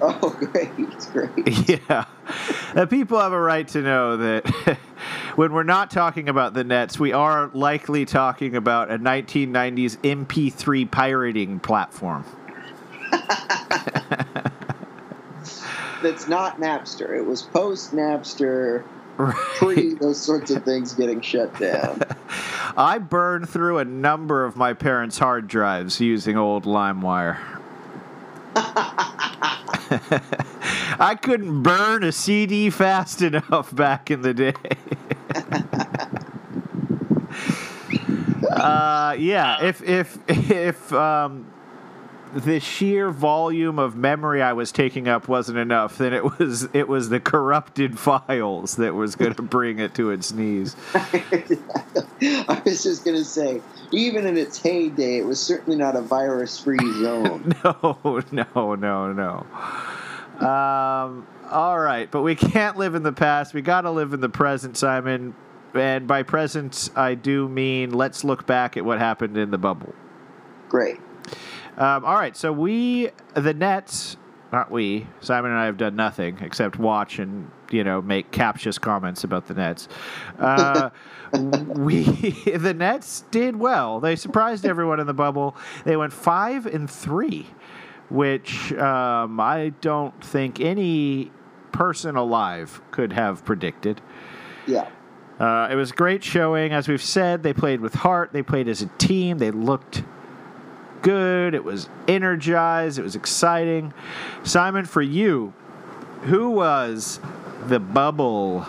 Oh, great! It's great. Yeah. that people have a right to know that when we're not talking about the Nets, we are likely talking about a 1990s MP3 pirating platform. That's not Napster. It was post Napster. Pre those sorts of things getting shut down. I burned through a number of my parents' hard drives using old LimeWire. I couldn't burn a CD fast enough back in the day. uh, yeah, if if if um, the sheer volume of memory I was taking up wasn't enough, then it was it was the corrupted files that was going to bring it to its knees. I was just gonna say, even in its heyday, it was certainly not a virus-free zone. No, no, no, no. Um, all right, but we can't live in the past. We got to live in the present, Simon. And by present, I do mean let's look back at what happened in the bubble. Great. Um, all right, so we, the Nets, not we, Simon and I have done nothing except watch and you know make captious comments about the Nets. Uh, we, the Nets did well. They surprised everyone in the bubble. They went five and three, which um, I don't think any person alive could have predicted. Yeah. Uh, it was great showing. As we've said, they played with heart. They played as a team. They looked good. It was energized. It was exciting. Simon, for you, who was the bubble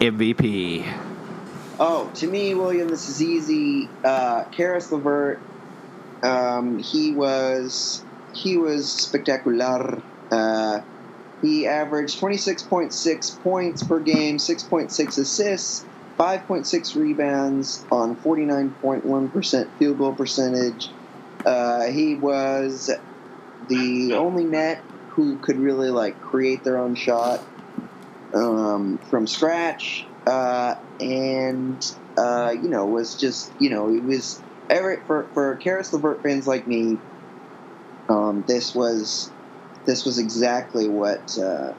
MVP? Oh, to me, William, this is easy. Uh, Caris LeVert. Um, he was he was spectacular. Uh, he averaged 26.6 points per game, 6.6 assists, 5.6 rebounds on 49.1% field goal percentage. Uh, he was the only net who could really like create their own shot um, from scratch, uh, and uh, you know was just you know it was every for for Caris LeVert fans like me. Um, this was this was exactly what uh,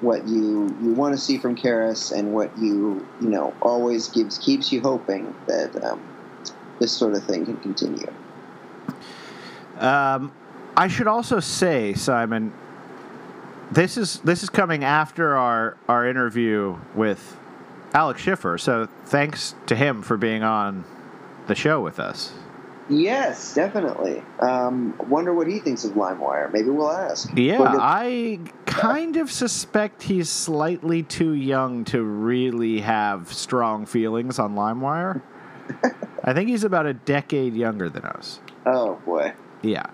what you you want to see from Caris, and what you you know always gives keeps you hoping that um, this sort of thing can continue. Um, I should also say, Simon, this is this is coming after our our interview with Alex Schiffer. So thanks to him for being on the show with us. Yes, definitely. Um, wonder what he thinks of LimeWire. Maybe we'll ask. Yeah, I kind of suspect he's slightly too young to really have strong feelings on LimeWire. I think he's about a decade younger than us. oh boy. Yeah.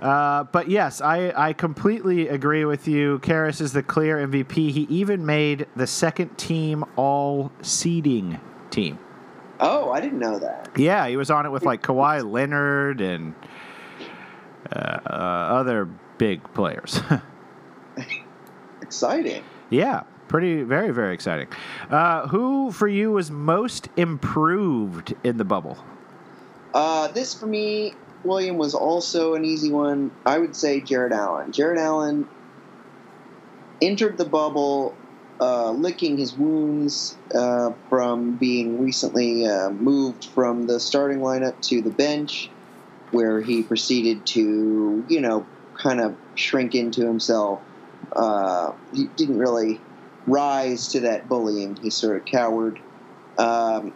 Uh, but yes, I, I completely agree with you. Caris is the clear MVP. He even made the second team all seeding team. Oh, I didn't know that. Yeah, he was on it with like Kawhi Leonard and uh, uh, other big players. Exciting. yeah, pretty, very, very exciting. Uh, who for you was most improved in the bubble? Uh, this for me, William, was also an easy one. I would say Jarrett Allen. Jarrett Allen entered the bubble uh, licking his wounds uh, from being recently uh, moved from the starting lineup to the bench, where he proceeded to, you know, kind of shrink into himself. Uh, he didn't really rise to that bullying. He sort of cowered. Um,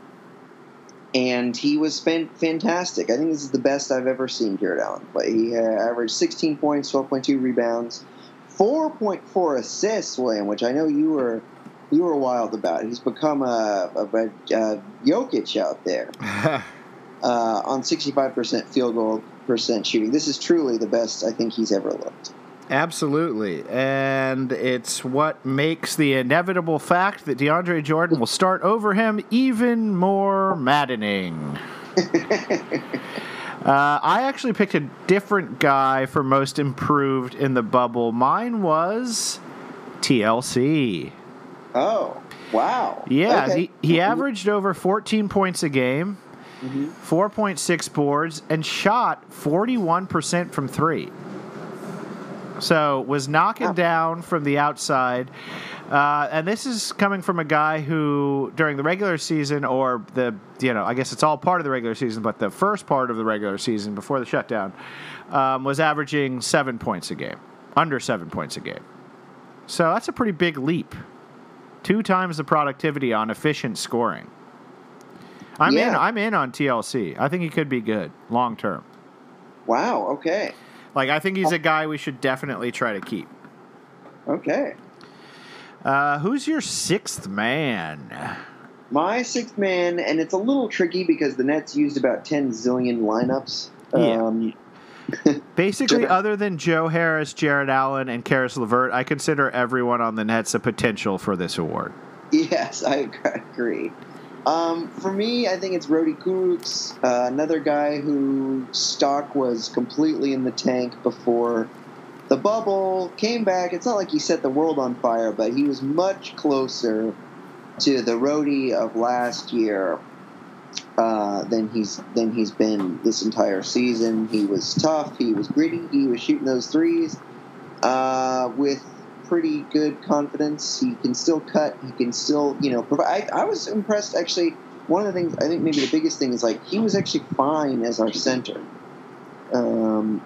and he was fantastic. I think this is the best I've ever seen Jarrett Allen play. He uh, averaged 16 points, 12.2 rebounds, 4.4 assists, William, which I know you were you were wild about. He's become a, a, a Jokic out there uh, on 65% field goal percent shooting. This is truly the best I think he's ever looked. Absolutely. And it's what makes the inevitable fact that DeAndre Jordan will start over him even more maddening. Uh, I actually picked a different guy for most improved in the bubble. Mine was TLC. Oh, wow. Yeah, Okay. he, he averaged over 14 points a game, Mhm. 4.6 boards, and shot 41% from three. So was knocking down from the outside. Uh, and this is coming from a guy who, during the regular season, or the, you know, I guess it's all part of the regular season, but the first part of the regular season before the shutdown, um, was averaging seven points a game, under seven points a game. So that's a pretty big leap. Two times the productivity on efficient scoring. I'm in. I'm in on TLC. I think he could be good long term. Wow, okay. Like I think he's a guy we should definitely try to keep. Okay. Uh, who's your sixth man? My sixth man, and it's a little tricky because the Nets used about 10 zillion lineups. Yeah. Um, Basically, other than Joe Harris, Jarrett Allen, and Caris LeVert, I consider everyone on the Nets a potential for this award. yes, I agree. Um, for me, I think it's Rody Kurucs, uh, another guy who stock was completely in the tank before the bubble came back. It's not like he set the world on fire, but he was much closer to the Rody of last year uh, than he's than he's been this entire season. He was tough. He was gritty. He was shooting those threes uh, with pretty good confidence. He can still cut. He can still you know provide. I, I was impressed actually. One of the things I think maybe the biggest thing is like he was actually fine as our center, um,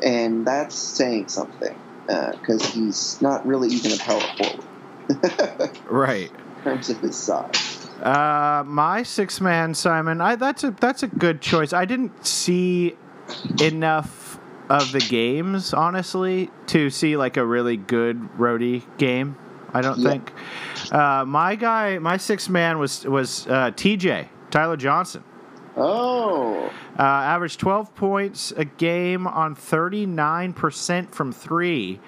and that's saying something because he's not really even a power forward Right. in terms of his size. Uh, my six man, Simon. I, that's a that's a good choice. I didn't see enough of the games, honestly, to see like a really good roadie game. I don't Yeah. think. Uh, my guy, my sixth man was was uh, TJ Tyler Johnson. Oh, Uh, averaged 12 points a game on 39% from three.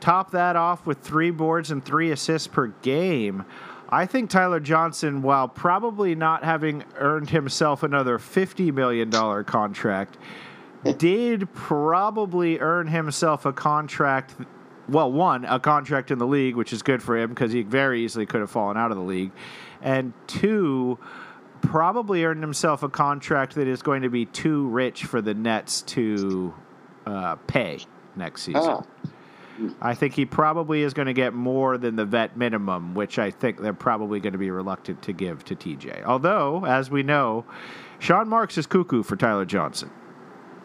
Top that off with three boards and three assists per game. I think Tyler Johnson, while probably not having earned himself another $50 million contract, did probably earn himself a contract. Well, one, a contract in the league, which is good for him because he very easily could have fallen out of the league. And two, probably earned himself a contract that is going to be too rich for the Nets to uh, pay next season. ah, I think he probably is going to get more than the vet minimum, which I think they're probably going to be reluctant to give to TJ. Although, as we know, Sean Marks is cuckoo for Tyler Johnson.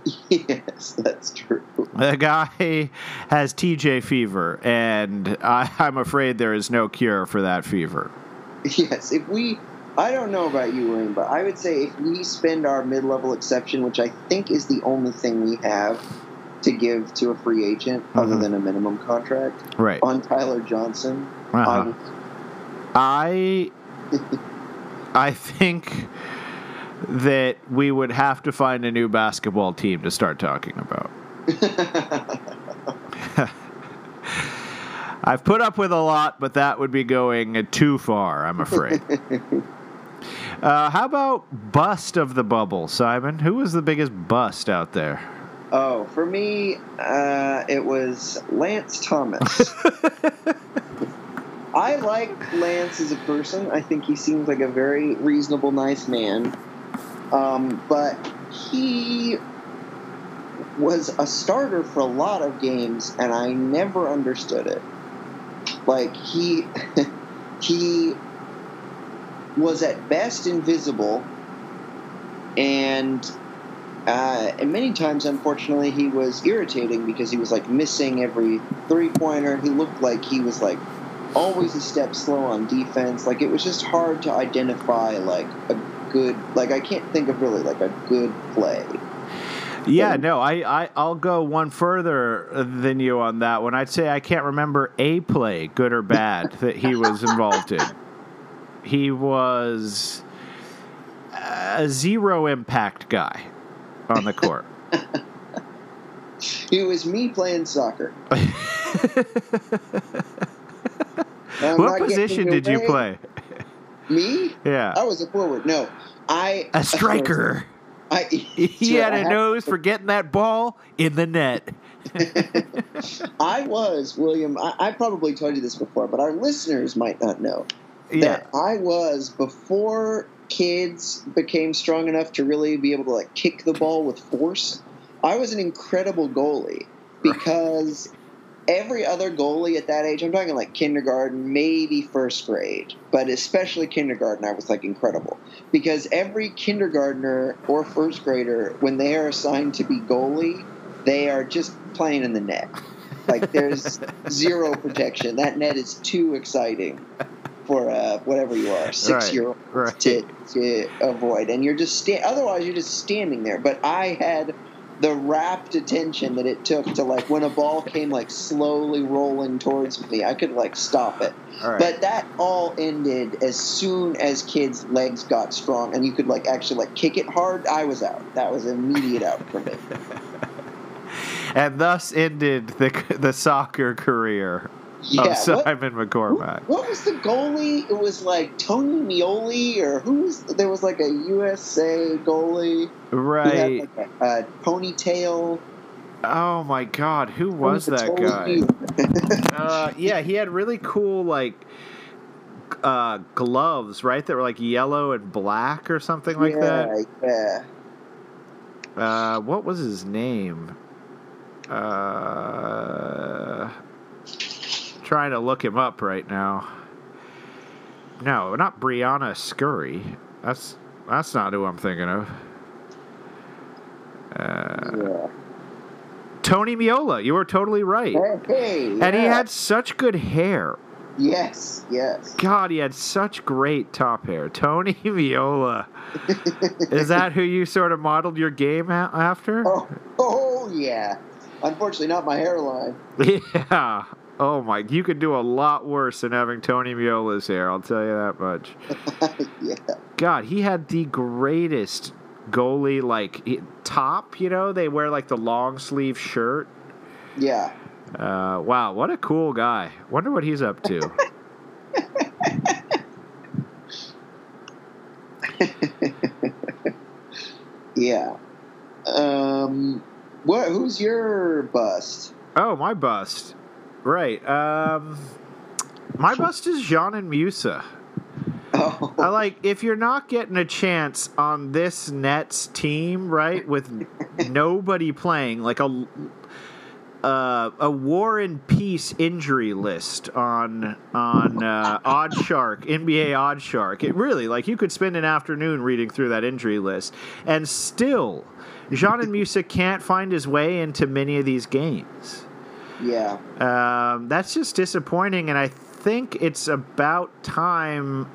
yes, that's true. The guy has TJ fever, and I, I'm afraid there is no cure for that fever. Yes, if we, I don't know about you, William, but I would say if we spend our mid-level exception, which I think is the only thing we have to give to a free agent other Mhm. than a minimum contract Right. on Tyler Johnson, Uh-huh. I I I think that we would have to find a new basketball team to start talking about. I've put up with a lot, but that would be going too far, I'm afraid. uh, how about bust of the bubble, Simon? Who was the biggest bust out there? oh, for me, uh, it was Lance Thomas. I like Lance as a person. I think he seems like a very reasonable, nice man. Um, but he was a starter for a lot of games, and I never understood it. Like he he was at best invisible, and uh, and many times, unfortunately, he was irritating because he was like missing every three pointer. He looked like he was like always a step slow on defense. Like it was just hard to identify like a good. Like I can't think of really like a good play. Yeah, no, I, I I'll go one further than you on that one. I'd say I can't remember a play, good or bad, that he was involved in. He was a zero impact guy on the court. It was me playing soccer. Um, what position did you play? Me? Yeah, I was a forward. No, I a striker. I, He had a nose for getting that ball in the net. I was William. I, I probably told you this before, but our listeners might not know Yeah, that I was before kids became strong enough to really be able to like kick the ball with force. I was an incredible goalie because every other goalie at that age, I'm talking like kindergarten, maybe first grade, but especially kindergarten, I was like incredible because every kindergartner or first grader, when they are assigned to be goalie, they are just playing in the net. Like there's zero protection. That net is too exciting for uh, whatever you are, six year old right. to, to avoid. And you're just sta- otherwise you're just standing there. But I had the rapt attention that it took to like when a ball came like slowly rolling towards me, I could like stop it. Right. But that all ended as soon as kids' legs got strong and you could like actually like kick it hard. I was out. That was immediate out for me. and thus ended the the soccer career Yeah. of what- Simon Who- McCormack. What was the goalie? It was like Tony Meola, or who was? There was like a USA goalie who Right. like a, a ponytail. Oh my God, who was Who that guy? Uh, yeah, he had really cool like uh, gloves, right? That were like yellow and black or something like yeah, that. Yeah. Uh, what was his name? Uh, trying to look him up right now. No, not Briana Scurry. That's that's not who I'm thinking of. Uh, yeah. Tony Meola. You were totally right. Hey, And he had such good hair. Yes, yes. God, he had such great top hair. Tony Meola. Is that who you sort of modeled your game a- after? Oh, oh yeah. Unfortunately, not my hairline. Yeah. Oh my, you could do a lot worse than having Tony Meola's hair. I'll tell you that much. yeah. God, he had the greatest goalie like top. You know, they wear like the long sleeve shirt. Yeah. Uh, wow, what a cool guy. Wonder what he's up to. Yeah. Um, what? Who's your bust? oh, my bust. Right. Um, my bust is Dzanan Musa. Oh, I like if you're not getting a chance on this Nets team, right, with nobody playing, like a uh, a War and Peace injury list on on uh, OddsShark, NBA OddsShark. It really like you could spend an afternoon reading through that injury list, and still, Dzanan Musa can't find his way into many of these games. Yeah. Um, that's just disappointing, and I think it's about time.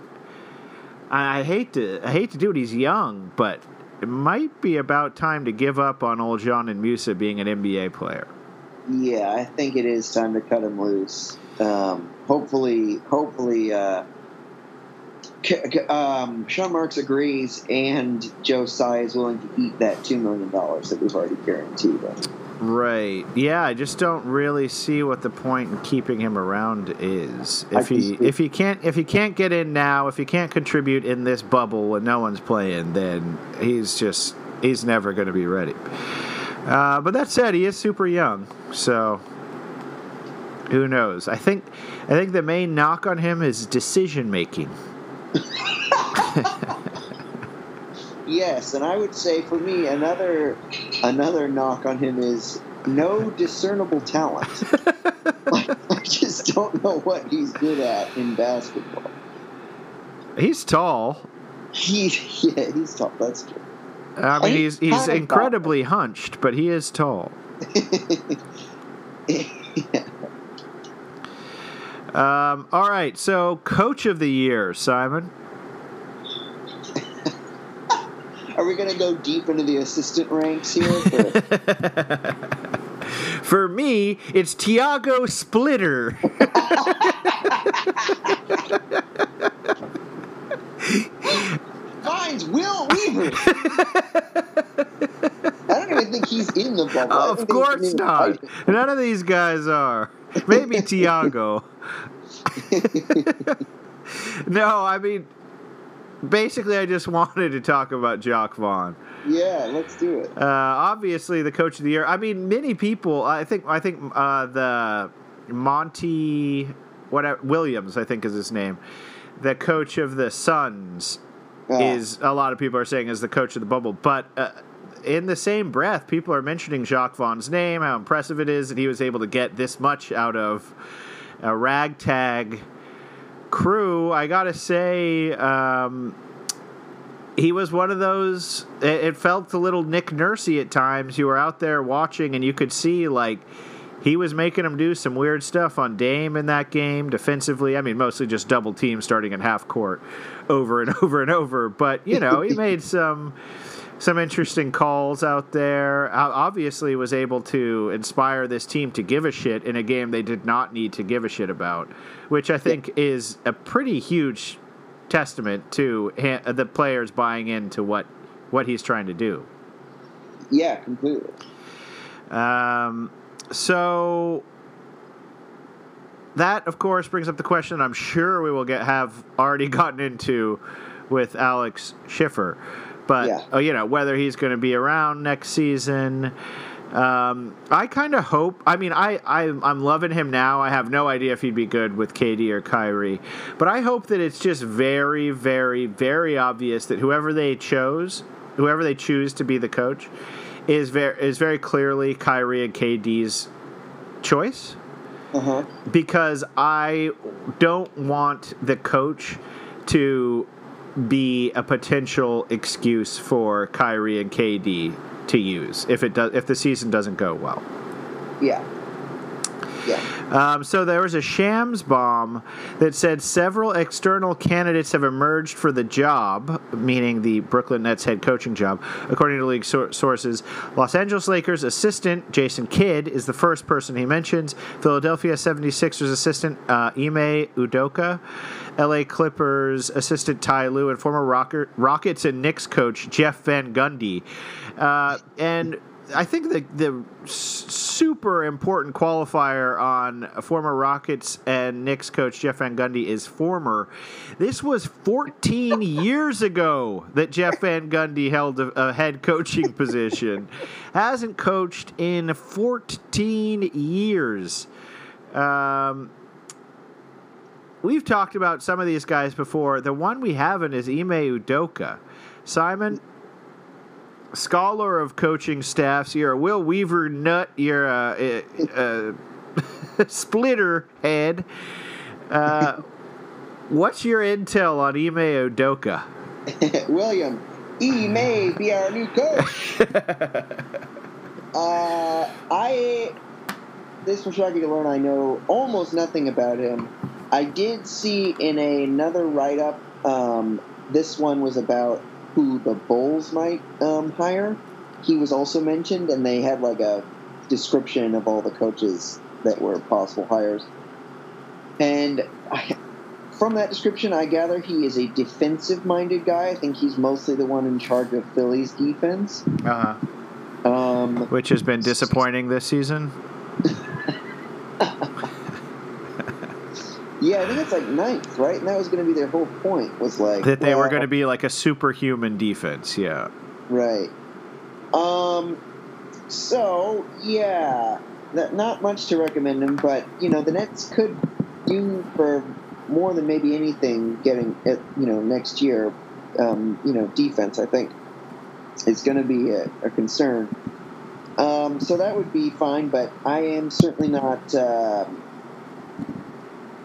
I I hate to I hate to do it. He's young, but it might be about time to give up on old Dzanan Musa being an NBA player. Yeah, I think it is time to cut him loose. Um, hopefully, hopefully, uh, um, Sean Marks agrees, and Joe Tsai is willing to eat that two million dollars that we've already guaranteed him. Right. Yeah, I just don't really see what the point in keeping him around is. If he if he can't if he can't get in now, if he can't contribute in this bubble when no one's playing, then he's just he's never going to be ready. Uh, but that said, he is super young, so who knows? I think I think the main knock on him is decision making. Yes, and I would say for me another another knock on him is no discernible talent. like, I just don't know what he's good at in basketball. He's tall. He yeah, he's tall. That's true. I mean, He's he's he's kind of incredibly hunched, but he is tall. yeah. Um, all right, so coach of the year, Simon. Are we gonna go deep into the assistant ranks here? For, me, it's Tiago Splitter. Mine's Will Weaver. I don't even think he's in the bubble. I oh, of course not. None of these guys are. Maybe Tiago. no, I mean, basically, I just wanted to talk about Jacque Vaughn. Yeah, let's do it. Uh, obviously, the coach of the year. I mean, many people. I think. I think uh, the Monty, whatever Williams, I think is his name, the coach of the Suns, Uh, is a lot of people are saying is the coach of the bubble. But uh, in the same breath, people are mentioning Jacque Vaughn's name, how impressive it is that he was able to get this much out of a ragtag crew. I gotta say. Um, he was one of those. It, it felt a little Nick Nursey at times. You were out there watching, and you could see like he was making him do some weird stuff on Dame in that game defensively. I mean, mostly just double team starting in half court, over and over and over. But you know, he made some some interesting calls out there. Obviously, was able to inspire this team to give a shit in a game they did not need to give a shit about, which I think is a pretty huge testament to ha- the players buying into what what he's trying to do. yeah, completely. Um, so that, of course, brings up the question I'm sure we will get have already gotten into with Alex Schiffer, but Yeah. uh, you know whether he's going to be around next season. Um, I kind of hope. I mean, I, I I'm loving him now. I have no idea if he'd be good with KD or Kyrie, but I hope that it's just very, very, very obvious that whoever they chose, whoever they choose to be the coach, is very is very clearly Kyrie and KD's choice Uh huh. because I don't want the coach to be a potential excuse for Kyrie and KD to use if it does if the season doesn't go well. Yeah. Yeah. Um, so there was a shams bomb that said several external candidates have emerged for the job, meaning the Brooklyn Nets head coaching job. According to league sources, Los Angeles Lakers assistant Jason Kidd is the first person he mentions. Philadelphia 76ers assistant uh, Ime Udoka. LA Clippers assistant Ty Lue and former Rocker, Rockets and Knicks coach Jeff Van Gundy. Uh, and I think the the super important qualifier on former Rockets and Knicks coach Jeff Van Gundy is former. This was 14 years ago that Jeff Van Gundy held a, a head coaching position. Hasn't coached in 14 years. Um, we've talked about some of these guys before. The one we haven't is Ime Udoka. Simon, scholar of coaching staffs. You're a Will Weaver nut. You're a, a, a splitter head. Uh, what's your intel on Ime Udoka? William, he may be our new coach. uh, I. This shock you to learn I know almost nothing about him. I did see in another write up, um, this one was about who the Bulls might um, hire. He was also mentioned, and they had like a description of all the coaches that were possible hires. And I, from that description, I gather he is a defensive minded guy. I think he's mostly the one in charge of Philly's defense. Uh huh. Um, Which has been disappointing this season. yeah, I think it's like ninth, right? And that was going to be their whole point. Was like That they were going to be like a superhuman defense. Yeah. Right. Um. So yeah, that, not much to recommend them, but you know the Nets could do for more than maybe anything getting it. You know next year, um, you know defense. I think is going to be a, a concern. Um, so that would be fine, but I am certainly not. Uh,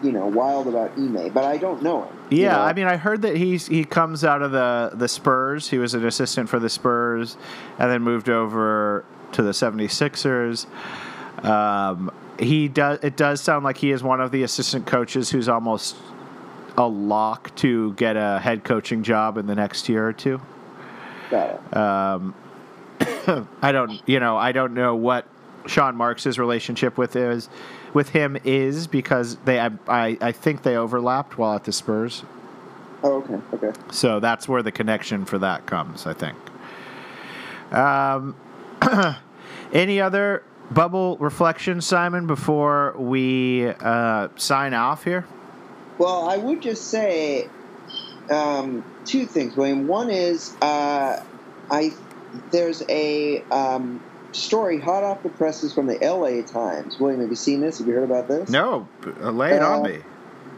you know, wild about Ime, but I don't know him. you Yeah, know? I mean, I heard that he's he comes out of the the Spurs. He was an assistant for the Spurs, and then moved over to the 76ers. Um, he does. It does sound like he is one of the assistant coaches who's almost a lock to get a head coaching job in the next year or two. Got it. Um, I don't, you know, I don't know what Sean Marks' relationship with is with him is because they, I, I, I think they overlapped while at the Spurs. Oh, okay, okay. So that's where the connection for that comes, I think. Um, any other bubble reflections, Simon, before we uh, sign off here? Well, I would just say um, two things, William. One is uh, I there's a um, story hot off the presses from the L.A. Times. William, have you seen this? Have you heard about this? No, lay it on Uh, me.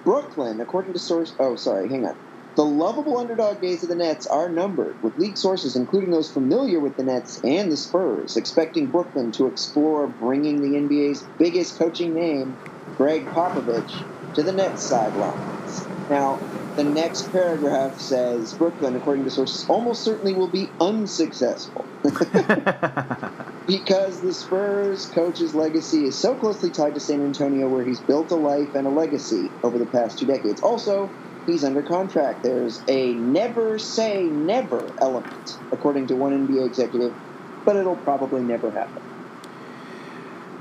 Brooklyn, according to source. Oh, sorry, hang on. The lovable underdog days of the Nets are numbered, with league sources, including those familiar with the Nets and the Spurs, expecting Brooklyn to explore bringing the NBA's biggest coaching name, Gregg Popovich, to the Nets sidelines. Now, the next paragraph says Brooklyn, according to sources, almost certainly will be unsuccessful because the Spurs coach's legacy is so closely tied to San Antonio, where he's built a life and a legacy over the past two decades. Also, he's under contract. There's a never say never element, according to one NBA executive, but it'll probably never happen.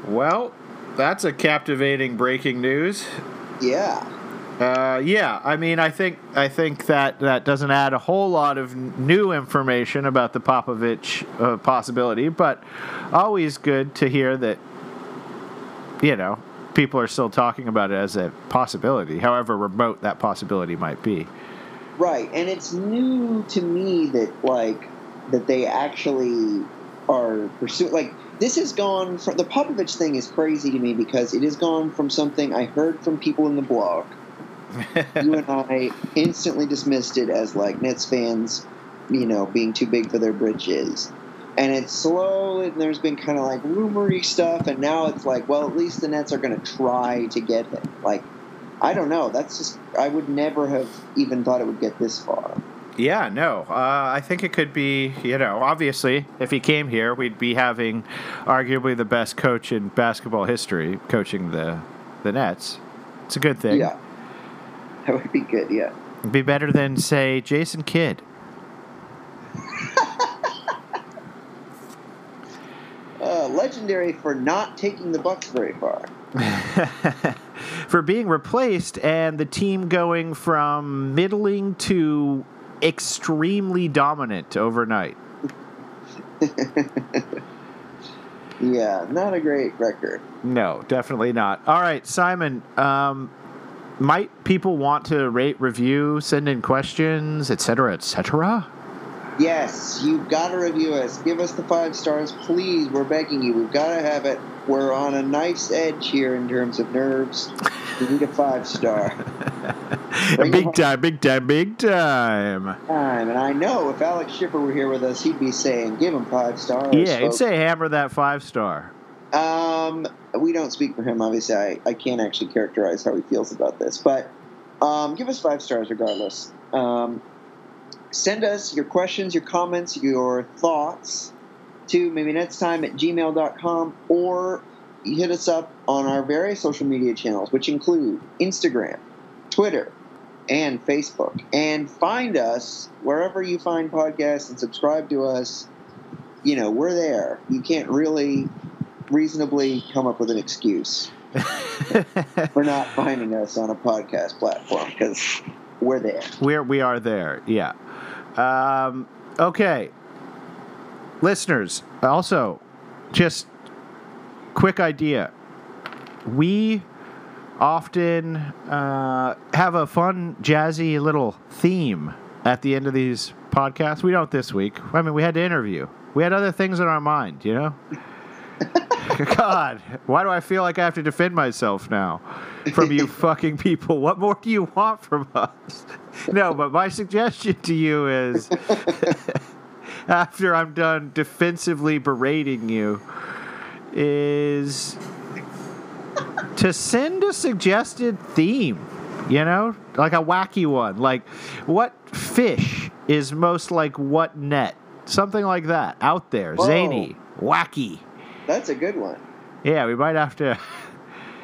Well, that's a captivating breaking news. Yeah. Uh, yeah, I mean, I think I think that that doesn't add a whole lot of new information about the Popovich uh, possibility, but always good to hear that you know people are still talking about it as a possibility, however remote that possibility might be. Right, and it's new to me that like that they actually are pursuing. Like this has gone from the Popovich thing is crazy to me because it has gone from something I heard from people in the blog. you and I instantly dismissed it as like Nets fans, you know, being too big for their britches. And it's slowly, there's been kind of like rumory stuff, and now it's like, well, at least the Nets are going to try to get him. Like, I don't know. That's just, I would never have even thought it would get this far. Yeah, no. Uh, I think it could be, you know, obviously, if he came here, we'd be having arguably the best coach in basketball history coaching the, the Nets. It's a good thing. Yeah. That would be good, yeah. It'd be better than, say, Jason Kidd. Uh, legendary for not taking the Bucks very far. for being replaced and the team going from middling to extremely dominant overnight. Yeah, not a great record. No, definitely not. All right, Simon. Um, might people want to rate, review, send in questions, etc., etc.? Yes, you've got to review us. Give us the five stars, please. We're begging you. We've got to have it. We're on a nice edge here in terms of nerves. We need a five star. Big time, big time, big time. time. And I know if Alex Schiffer were here with us, he'd be saying, give him five stars. Yeah, he'd say hammer that five star. Um, we don't speak for him, obviously. I, I can't actually characterize how he feels about this. But um, give us five stars regardless. Um, send us your questions, your comments, your thoughts to maybe next time at gmail.com or hit us up on our various social media channels, which include Instagram, Twitter, and Facebook. And find us wherever you find podcasts and subscribe to us. You know, we're there. You can't really reasonably come up with an excuse for not finding us on a podcast platform because we're there. We're we are there. Yeah. Um, okay. Listeners, also, just quick idea. We often uh, have a fun, jazzy little theme at the end of these podcasts. We don't this week. I mean, we had to interview. We had other things in our mind, you know. God, why do I feel like I have to defend myself now from you fucking people? What more do you want from us? No, but my suggestion to you is after I'm done defensively berating you is to send a suggested theme, you know? Like a wacky one. Like what fish is most like what net? Something like that. Out there. Whoa. Zany. Wacky. That's a good one. Yeah, we might have to.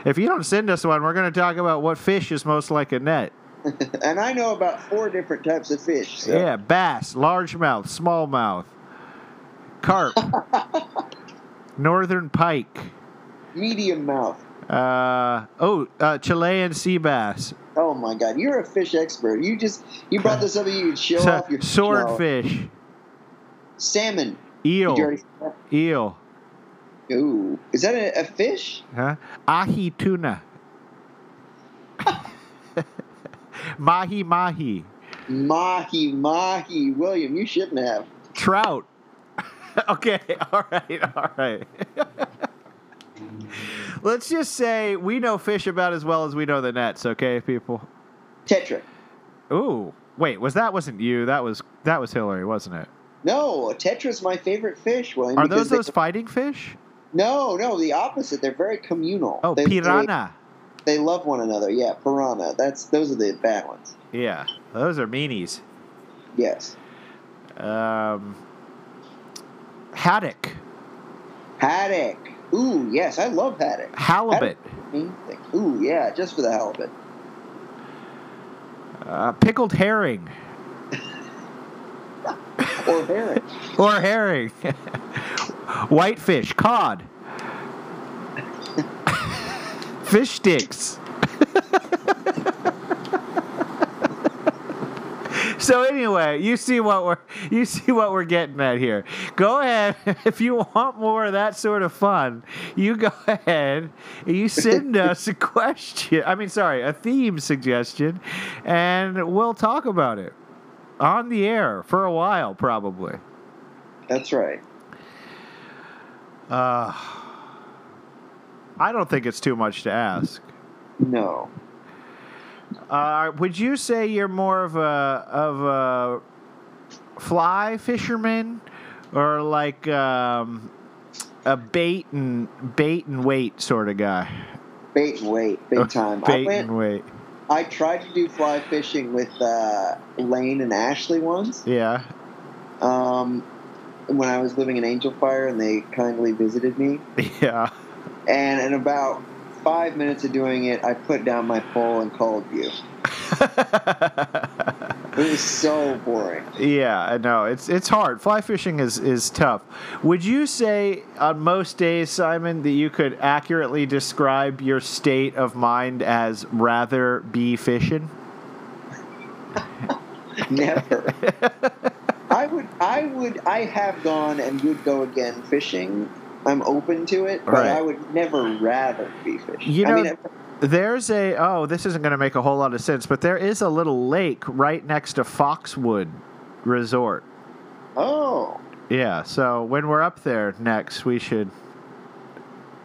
If you don't send us one, we're going to talk about what fish is most like a net. and I know about four different types of fish. So. Yeah, bass, largemouth, smallmouth, carp, northern pike. Medium mouth. Uh, oh, uh, Chilean sea bass, Oh my God, you're a fish expert. You just you brought this up. And you would show off your swordfish, salmon. Eel, already say that? eel, Ooh, is that a, a fish? huh? ahi tuna, mahi mahi, Mahi, mahi. William, you shouldn't have. trout. okay, all right, all right. Let's just say we know fish about as well as we know the nets, okay, people? Tetra. Ooh, wait, was that wasn't you? That was that was Hillary, wasn't it? No, Tetra's my favorite fish, William. Are those those they- fighting fish? No, no, the opposite. They're very communal. Oh, They- they- piranha. They, love one another. Yeah, piranha. That's those are the bad ones. Yeah, those are meanies. Yes. Um, haddock, Haddock. Ooh, yes, I love haddock. halibut, thing. Ooh, yeah, just for the halibut. uh, pickled herring, Or herring. or herring, whitefish, cod, fish sticks. So anyway, you see what we're you see what we're getting at here. Go ahead if you want more of that sort of fun. You go ahead you send us a question. I mean, sorry, a theme suggestion, and we'll talk about it on the air for a while, probably. That's right. Uh, I don't think it's too much to ask. No. Uh, would you say you're more of a of a fly fisherman, or like um, a bait and bait and wait sort of guy? Bait and wait, big time. Bait went and wait. I tried to do fly fishing with uh, Lane and Ashley once. Yeah. Um, when I was living in Angel Fire, and they kindly visited me. Yeah. And in about five minutes of doing it, I put down my pole and called you. It was so boring. yeah, I know. It's it's hard. Fly fishing is is tough. Would you say on most days, Simon, that you could accurately describe your state of mind as rather be fishing? Never. I would, I would, I have gone and would go again fishing. I'm open to it, but Right. I would never rather be fishing. You I know- mean, There's a oh, this isn't going to make a whole lot of sense, but there is a little lake right next to Foxwood Resort. oh, Yeah, so when we're up there next, we should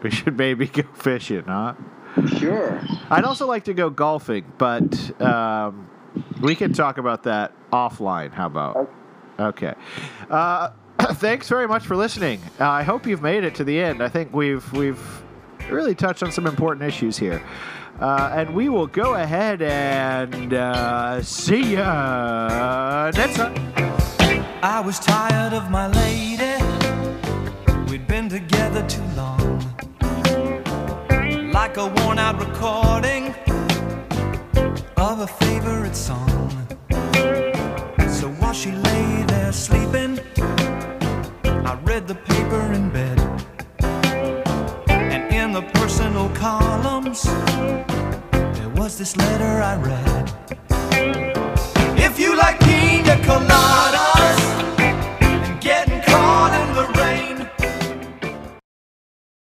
we should maybe go fishing, huh? sure. I'd also like to go golfing, but um, we can talk about that offline. How about? Okay. Uh, thanks very much for listening. Uh, I hope you've made it to the end. I think we've we've really touched on some important issues here. Uh, and we will go ahead and uh, see ya next time. I was tired of my lady. We'd been together too long. Like a worn out recording of a favorite song. So while she lay sleeping. I read the paper in bed. And in the personal columns, there was this letter I read. If you like pina colada.